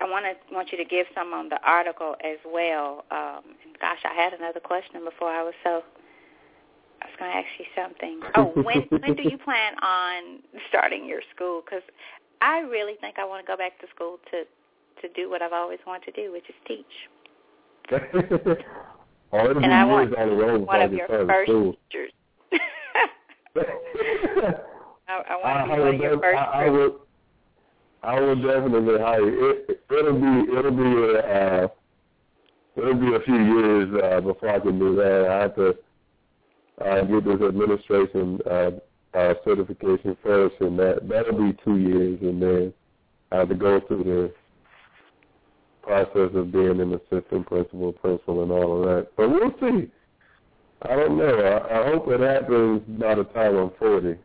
I want to want you to give some on the article as well. Um, and gosh, I had another question before I was so. I was going to ask you something. Oh, when when do you plan on starting your school? Because I really think I want to go back to school to to do what I've always wanted to do, which is teach. Already and I want on the road one of your first school. teachers. I, I want to I, be one of your first. I, I would, I would definitely hire. It, it'll be, it'll be a, uh, it'll be a few years uh, before I can do that. I have to uh, get this administration uh, uh, certification first, and that that'll be two years, and then I have to go through the process of being an assistant principal, principal, and all of that. But we'll see. I don't know. I, I hope it happens by the time I'm 40,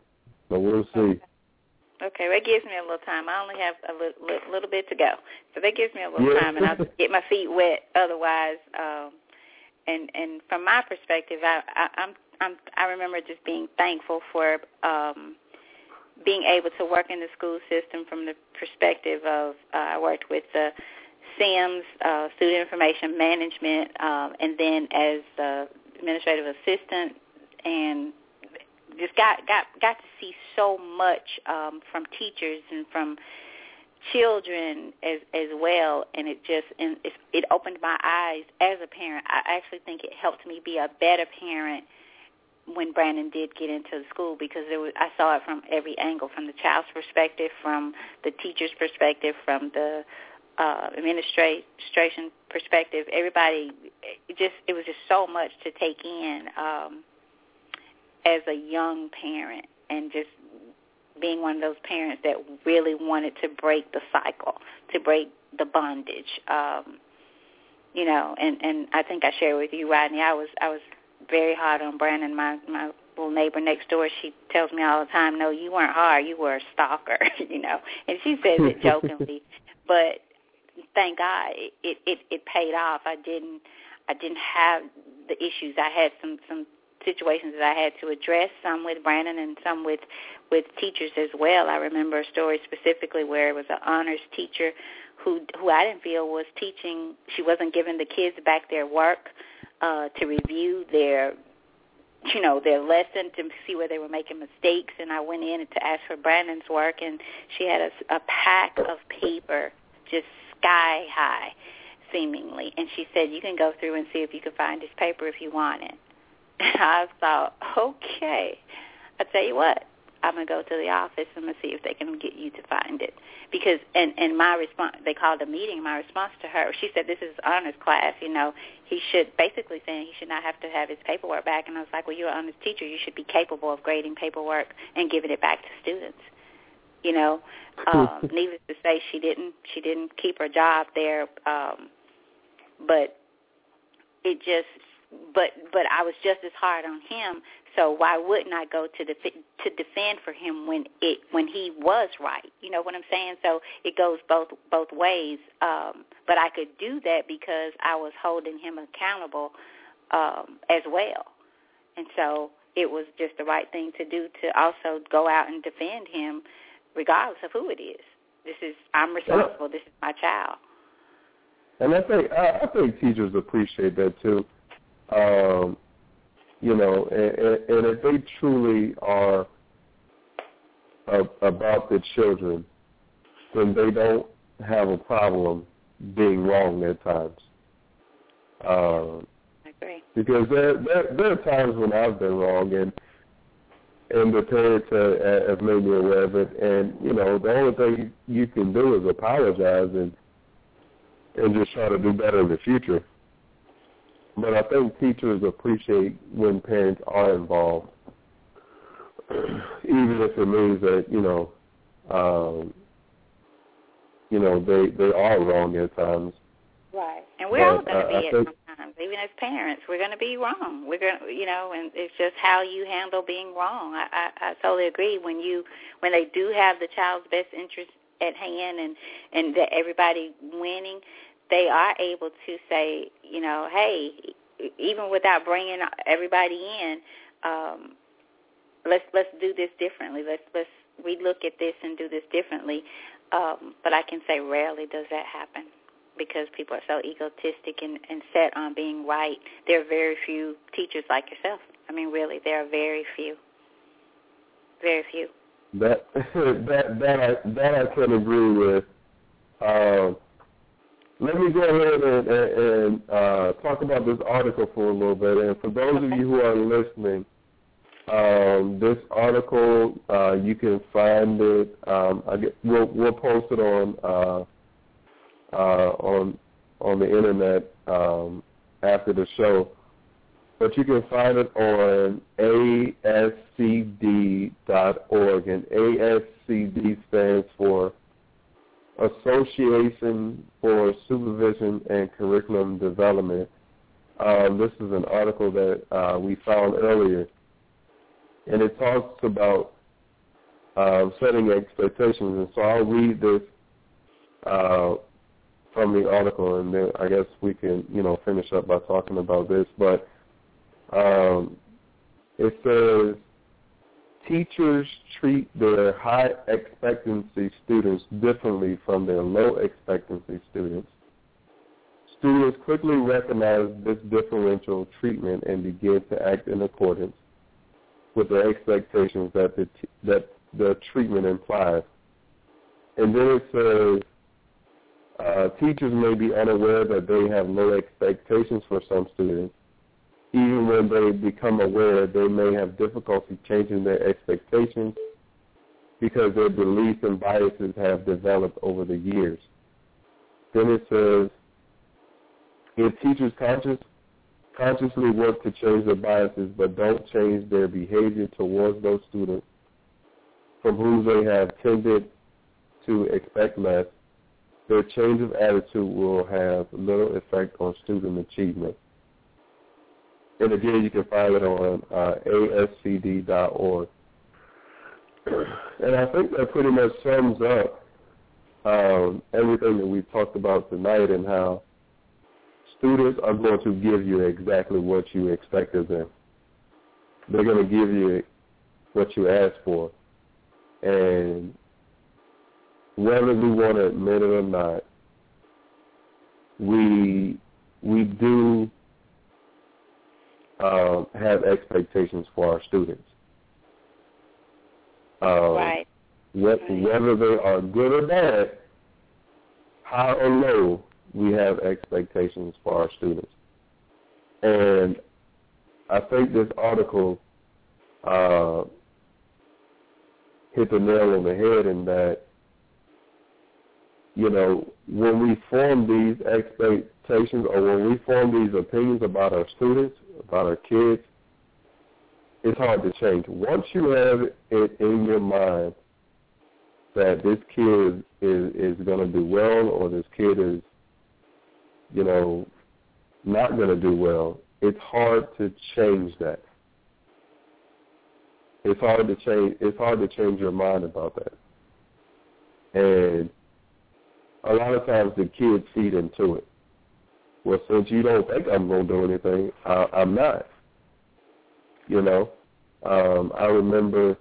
but we'll see. Okay, that gives me a little time. I only have a little, little, little bit to go, so that gives me a little Yeah. time, and I'll get my feet wet. Otherwise, um, and and from my perspective, I, I I'm I'm I remember just being thankful for um, being able to work in the school system from the perspective of uh, I worked with the SIMS, uh, Student Information Management, um, and then as the administrative assistant, and just got got got to see so much um, from teachers and from children as as well. And it just and it, it opened my eyes as a parent. I actually think it helped me be a better parent when brandon did get into the school because there was i saw it from every angle from the child's perspective from the teacher's perspective from the uh administration perspective everybody it just it was just so much to take in um as a young parent and just being one of those parents that really wanted to break the cycle, to break the bondage. Um, you know, and and I think I shared with you, Rodney. I was I was very hard on Brandon, my my little neighbor next door. She tells me all the time, "No, you weren't hard. You were a stalker." you know, and she says it jokingly, but thank God it it it paid off. I didn't I didn't have the issues. I had some some situations that I had to address, some with Brandon and some with with teachers as well. I remember a story specifically where it was an honors teacher who who I didn't feel was teaching. She wasn't giving the kids back their work uh, to review their you know their lesson to see where they were making mistakes. And I went in to ask for Brandon's work and she had a, a pack of paper just sky high seemingly. And she said you can go through and see if you can find this paper if you want it. I thought, okay. I tell you what, I'm gonna go to the office. I'm gonna see if they can get you to find it. Because and and my response, they called a meeting. My response to her, she said, "This is honors class. You know, he should basically saying he should not have to have his paperwork back." And I was like, "Well, you're an honors teacher. You should be capable of grading paperwork and giving it back to students." You know, um, needless to say, she didn't. She didn't keep her job there, um, but it just but but I was just as hard on him. So why wouldn't I go to the to defend for him when it when he was right? You know what I'm saying? So it goes both both ways. Um, but I could do that because I was holding him accountable um, as well, and so it was just the right thing to do to also go out and defend him, regardless of who it is. This is I'm responsible. This is my child. And I think I, I think teachers appreciate that too um, you know, and, and if they truly are about the children, then they don't have a problem being wrong at times. Um, I agree. Because there, there there are times when I've been wrong, and and the parents have, have made me aware of it. And you know, the only thing you can do is apologize and and just try to do better in the future. But I think teachers appreciate when parents are involved, even if it means that you know, um, you know they they are wrong at times. Right, and we're but, all going to be it sometimes. Even as parents, we're going to be wrong. We're going, to, you know, and it's just how you handle being wrong. I, I, I totally agree. When you when they do have the child's best interest at hand and and that everybody winning they are able to say, you know, hey, even without bringing everybody in, um, let's let's do this differently. Let's let's relook at this and do this differently. Um, but I can say rarely does that happen because people are so egotistic and, and set on being right. There are very few teachers like yourself. I mean, really, there are very few. Very few. That that that I that I can agree with. Um, let me go ahead and, and, and uh, talk about this article for a little bit. And for those of you who are listening, um, this article uh, you can find it. Um, I get, we'll we'll post it on uh, uh, on on the internet um, after the show. But you can find it on ascd.org, and ASCD stands for Association for Supervision and Curriculum Development. Um, this is an article that uh, we found earlier, and it talks about uh, setting expectations. And so I'll read this uh, from the article, and then I guess we can, you know, finish up by talking about this. But um, it says teachers treat their high expectancy students differently from their low expectancy students. Students quickly recognize this differential treatment and begin to act in accordance with the expectations that the, t- that the treatment implies. and then it says, uh, teachers may be unaware that they have low expectations for some students. Even when they become aware, they may have difficulty changing their expectations because their beliefs and biases have developed over the years. Then it says, if teachers conscious, consciously work to change their biases but don't change their behavior towards those students from whom they have tended to expect less, their change of attitude will have little effect on student achievement. And again, you can find it on uh, ascd.org. And I think that pretty much sums up um, everything that we've talked about tonight and how students are going to give you exactly what you expect of them. They're going to give you what you ask for. And whether we want to admit it or not, we we do um, have expectations for our students. Um, right. What, whether they are good or bad, high or low, we have expectations for our students. And I think this article uh, hit the nail on the head in that, you know, when we form these expectations or when we form these opinions about our students, about our kids, it's hard to change. Once you have it in your mind that this kid is is going to do well or this kid is, you know, not going to do well, it's hard to change that. It's hard to change. It's hard to change your mind about that. And a lot of times the kids feed into it. Well, since you don't think I'm going to do anything, I, I'm not. You know, um, I remember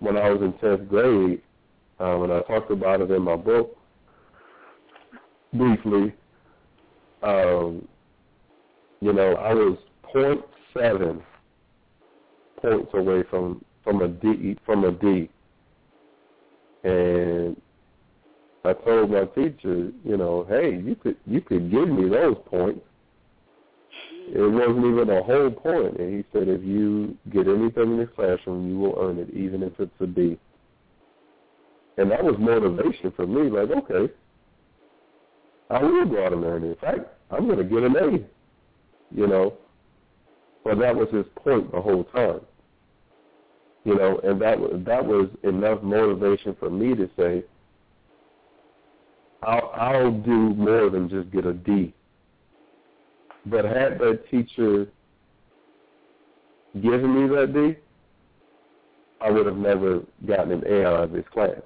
when I was in tenth grade, uh, when I talked about it in my book briefly. Um, you know, I was point seven points away from from a D from a D, and I told my teacher, you know, hey, you could you could give me those points it wasn't even a whole point. And he said, if you get anything in the classroom, you will earn it, even if it's a B. And that was motivation for me. Like, okay, I will go out and earn it. In fact, I'm going to get an A. You know, but that was his point the whole time. You know, and that that was enough motivation for me to say, I'll I'll do more than just get a D but had that teacher given me that D, I would have never gotten an A out of his class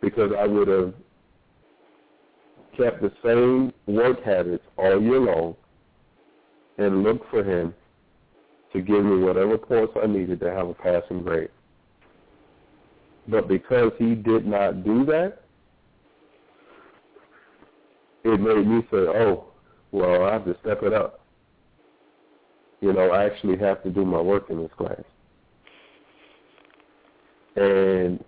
because I would have kept the same work habits all year long and looked for him to give me whatever points I needed to have a passing grade. But because he did not do that, it made me say, oh, well, I have to step it up. You know, I actually have to do my work in this class. And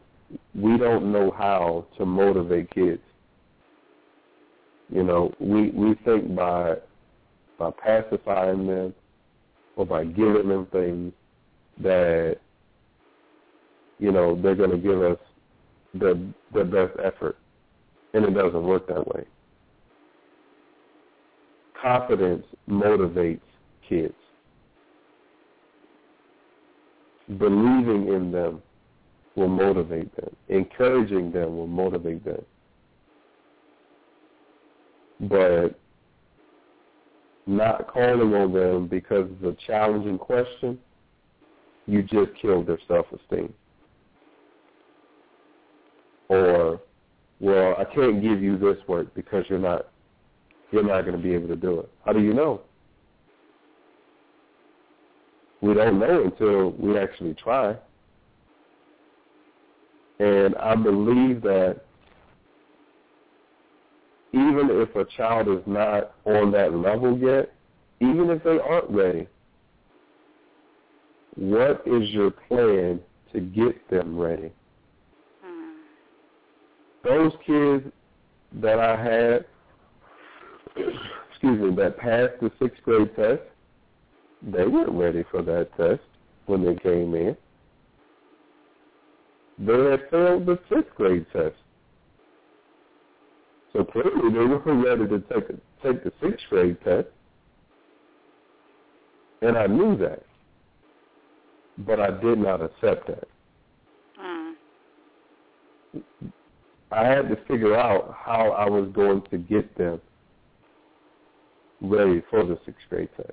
we don't know how to motivate kids. You know, we we think by by pacifying them or by giving them things that you know they're going to give us the the best effort, and it doesn't work that way confidence motivates kids. Believing in them will motivate them. Encouraging them will motivate them. But not calling on them because it's a challenging question, you just killed their self-esteem. Or, well, I can't give you this work because you're not you're not going to be able to do it. How do you know? We don't know until we actually try. And I believe that even if a child is not on that level yet, even if they aren't ready, what is your plan to get them ready? Hmm. those kids that I had, excuse me, that passed the sixth grade test, they weren't ready for that test when they came in. They had failed the fifth grade test. So clearly they weren't ready to take, a, take the sixth grade test. And I knew that. But I did not accept that. Mm. I had to figure out how I was going to get them ready for the sixth grade test.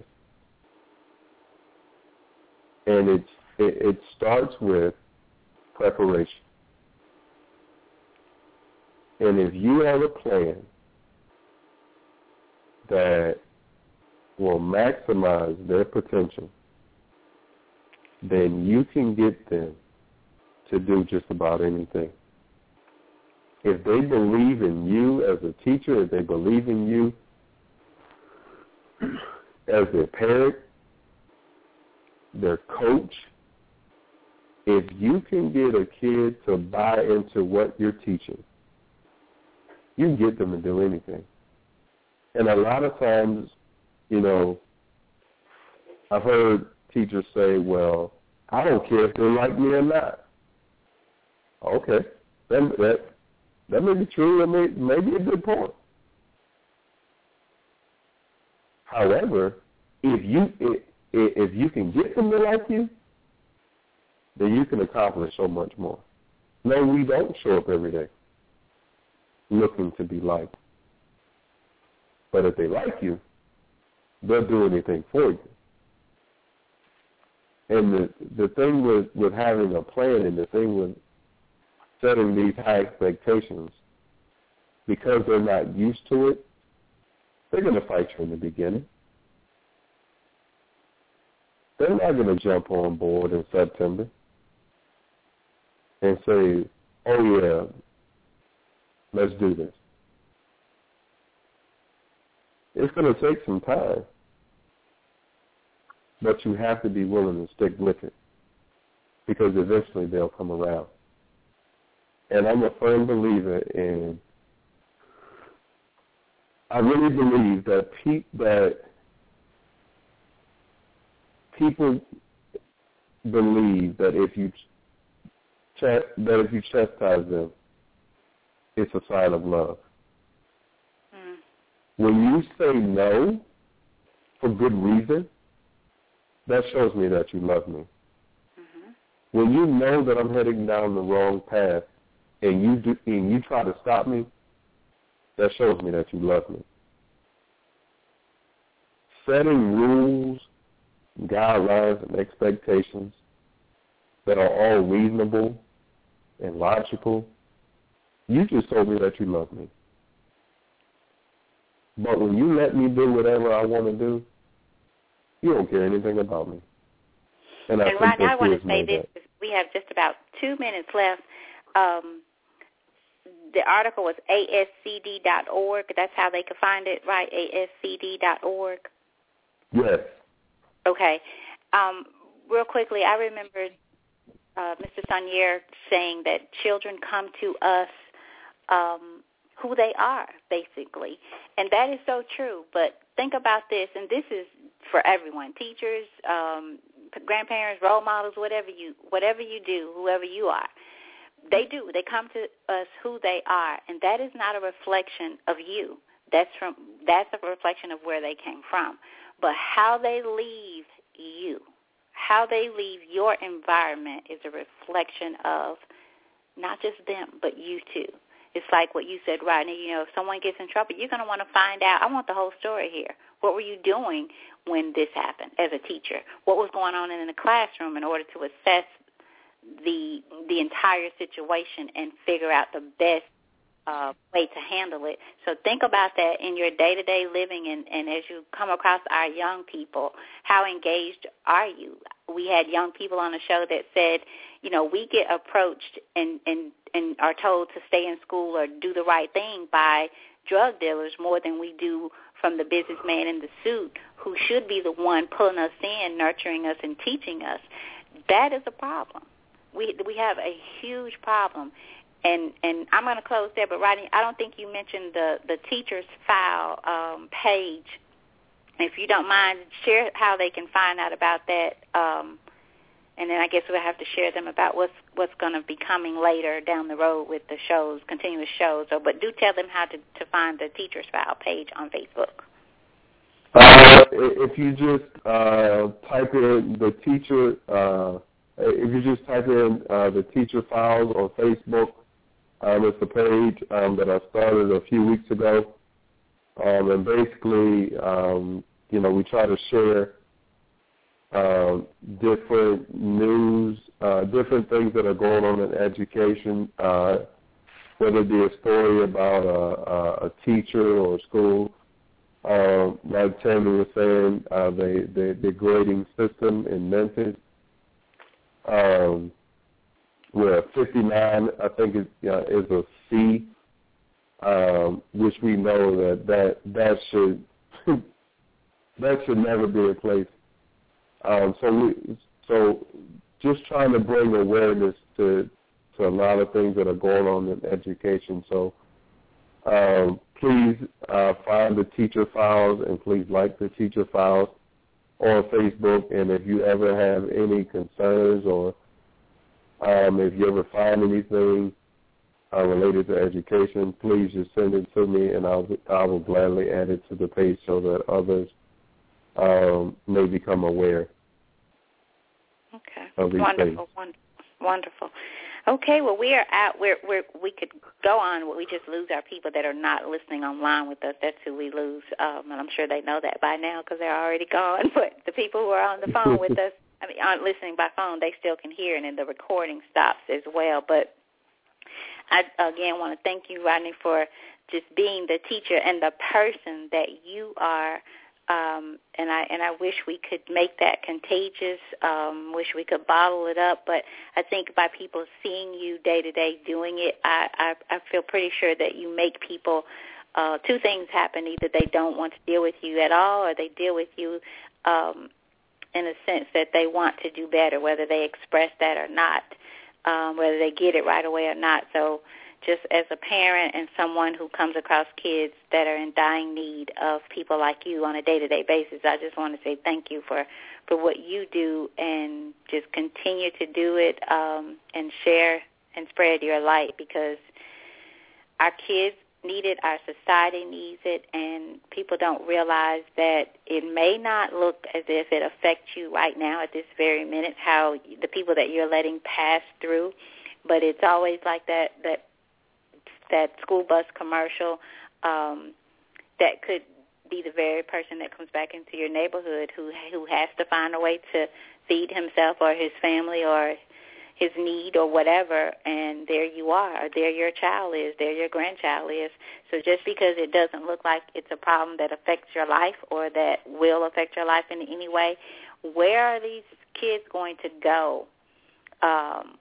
And it's, it, it starts with preparation. And if you have a plan that will maximize their potential, then you can get them to do just about anything. If they believe in you as a teacher, if they believe in you as their parent, their coach, if you can get a kid to buy into what you're teaching, you can get them to do anything. And a lot of times, you know, I've heard teachers say, well, I don't care if they like me or not. Okay, that, that, that may be true. That may, may be a good point. However, if you if, if you can get them to like you, then you can accomplish so much more. No, we don't show up every day looking to be liked. But if they like you, they'll do anything for you. And the the thing with with having a plan and the thing with setting these high expectations, because they're not used to it, they're going to fight you in the beginning. They're not going to jump on board in September and say, "Oh yeah, let's do this." It's going to take some time, but you have to be willing to stick with it because eventually they'll come around. And I'm a firm believer in. I really believe that pe- that people believe that if you ch- that if you chastise them, it's a sign of love. Mm. When you say no for good reason, that shows me that you love me. Mm-hmm. When you know that I'm heading down the wrong path and you do and you try to stop me, that shows me that you love me. Setting rules, guidelines, and expectations that are all reasonable and logical, you just told me that you love me. But when you let me do whatever I want to do, you don't care anything about me. And, I And think right now, I want to say this: that. we have just about two minutes left. Um, the article was ascd.org. That's how they could find it, right? ascd.org. Yes. Okay. Um, real quickly, I remember uh, Mr. Sonier saying that children come to us um, who they are, basically, and that is so true. But think about this, and this is for everyone: teachers, um, grandparents, role models, whatever you whatever you do, whoever you are. They do. They come to us who they are, and that is not a reflection of you. That's from that's a reflection of where they came from. But how they leave you, how they leave your environment is a reflection of not just them, but you too. It's like what you said, Rodney. You know, if someone gets in trouble, you're going to want to find out. I want the whole story here. What were you doing when this happened as a teacher? What was going on in the classroom in order to assess the the entire situation and figure out the best uh, way to handle it. So think about that in your day-to-day living and, and as you come across our young people, how engaged are you? We had young people on the show that said, you know, we get approached and, and, and are told to stay in school or do the right thing by drug dealers more than we do from the businessman in the suit who should be the one pulling us in, nurturing us, and teaching us. That is a problem. We we have a huge problem and and I'm going to close there. But Rodney, I don't think you mentioned the the teachers file um, page. If you don't mind, share how they can find out about that. Um, and then I guess we'll have to share them about what's what's going to be coming later down the road with the shows, continuous shows. So, but do tell them how to to find the teachers file page on Facebook. Uh, if you just uh, type in the teacher, uh, if you just type in uh, the teacher files on Facebook, um, it's a page um, that I started a few weeks ago, um, and basically, um, you know, we try to share uh, different news, uh, different things that are going on in education, uh, whether it be a story about a, a teacher or a school. Uh, like Tammy was saying, uh, the, the, the grading system in Memphis, um, where 59, I think, is, uh, is a C, um, which we know that that, that should that should never be in place. Um, so we, so just trying to bring awareness to to a lot of things that are going on in education. So um, please uh, find the teacher files and please like the teacher files on Facebook. And if you ever have any concerns or um, if you ever find anything uh, related to education, please just send it to me, and I'll I will gladly add it to the page so that others um, may become aware. Okay. Wonderful, wonderful, wonderful. Okay, well we are out. We're we're we could go on. We just lose our people that are not listening online with us. That's who we lose, um, and I'm sure they know that by now because they're already gone. But the people who are on the phone with us, I mean, aren't listening by phone. They still can hear, and then the recording stops as well. But I again want to thank you, Rodney, for just being the teacher and the person that you are um, and I and I wish we could make that contagious. Um, wish we could bottle it up, but I think by people seeing you day to day doing it, I, I I feel pretty sure that you make people. Uh, two things happen: either they don't want to deal with you at all, or they deal with you um, in a sense that they want to do better, whether they express that or not, um, whether they get it right away or not. So just as a parent and someone who comes across kids that are in dying need of people like you on a day-to-day basis, I just want to say thank you for for what you do and just continue to do it um, and share and spread your light because our kids need it, our society needs it, and people don't realize that it may not look as if it affects you right now at this very minute, how the people that you're letting pass through, but it's always like that that that school bus commercial um, that could be the very person that comes back into your neighborhood who who has to find a way to feed himself or his family or his need or whatever and there you are. Or there your child is. There your grandchild is. So just because it doesn't look like it's a problem that affects your life or that will affect your life in any way where are these kids going to go um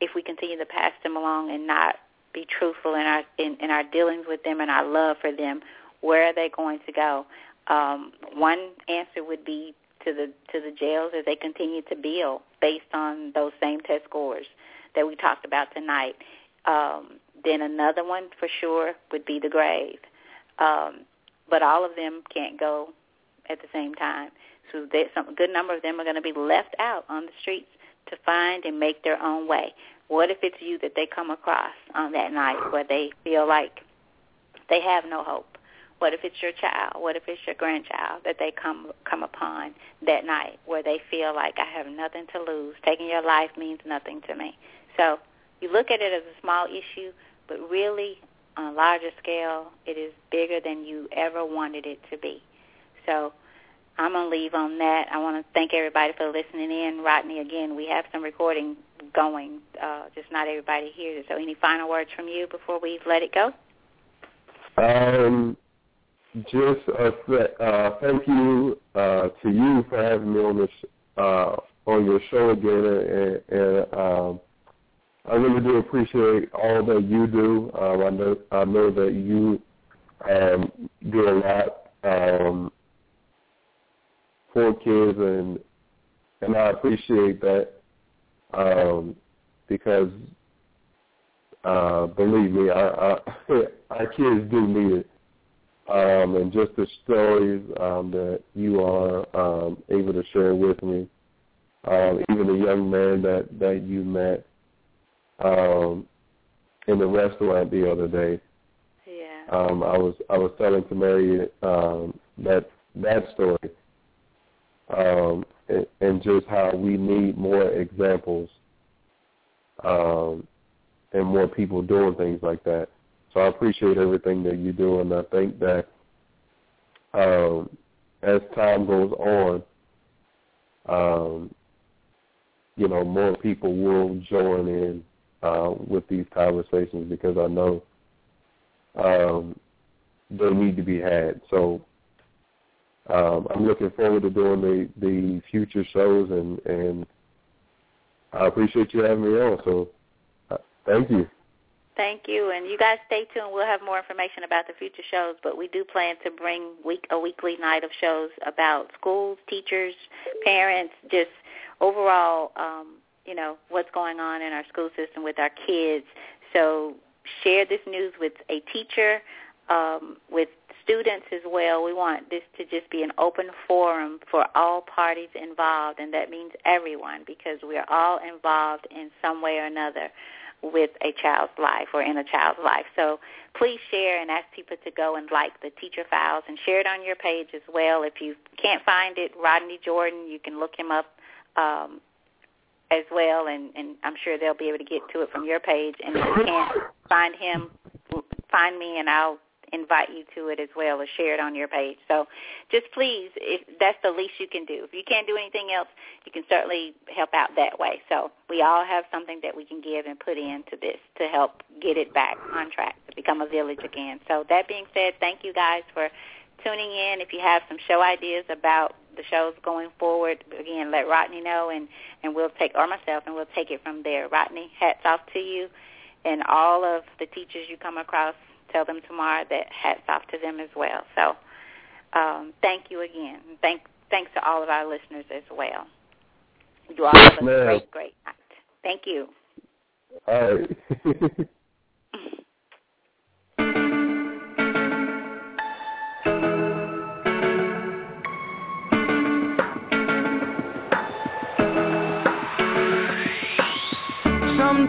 if we continue to pass them along and not be truthful in our in, in our dealings with them and our love for them, where are they going to go? Um, one answer would be to the to the jails as they continue to build based on those same test scores that we talked about tonight. Um, then another one for sure would be the grave. Um, but all of them can't go at the same time. So that some a good number of them are going to be left out on the streets to find and make their own way. What if it's you that they come across on that night where they feel like they have no hope? What if it's your child? What if it's your grandchild that they come come upon that night where they feel like I have nothing to lose? Taking your life means nothing to me. So you look at it as a small issue, but really on a larger scale, it is bigger than you ever wanted it to be. So I'm going to leave on that. I want to thank everybody for listening in. Rodney, again, we have some recording going. Uh, just not everybody hears it. So any final words from you before we let it go? Um, just uh, uh, thank you uh, to you for having me on this uh, on your show again, and, and um, I really do appreciate all that you do. Um, I know I know that you um, do a lot um, for kids, and and I appreciate that um, because uh, believe me, our, our, our kids do need it. Um, and just the stories um, that you are um, able to share with me, um, even the young man that that you met um, in the restaurant the other day. Yeah. Um, I was I was telling to Mary um, that that story, um, and, just how we need more examples um, and more people doing things like that. So I appreciate everything that you do, and I think that um, as time goes on, um, you know, more people will join in uh, with these conversations because I know um, they need to be had. So um, I'm looking forward to doing the, the future shows, and, and I appreciate you having me on. So uh, thank you. Thank you, and you guys stay tuned. We'll have more information about the future shows, but we do plan to bring week a weekly night of shows about schools, teachers, parents, just overall, um, you know, what's going on in our school system with our kids. So share this news with a teacher, um, with students as well. We want this to just be an open forum for all parties involved, and that means everyone because we are all involved in some way or another with a child's life or in a child's life. So please share and ask people to go and like the teacher files and share it on your page as well. If you can't find it, Rodney Jordan, you can look him up um, as well, and, and I'm sure they'll be able to get to it from your page. And if you can't find him, find me, and I'll invite you to it as well or share it on your page. So just please, if that's the least you can do. If you can't do anything else, you can certainly help out that way. So we all have something that we can give and put into this to help get it back on track to become a village again. So that being said, thank you guys for tuning in. If you have some show ideas about the shows going forward, again, let Rodney know and, and we'll take, or myself, and we'll take it from there. Rodney, hats off to you and all of the teachers you come across tell them tomorrow that hats off to them as well. So um, thank you again. Thank, thanks to all of our listeners as well. You all have a great, great night. Thank you. All right. Some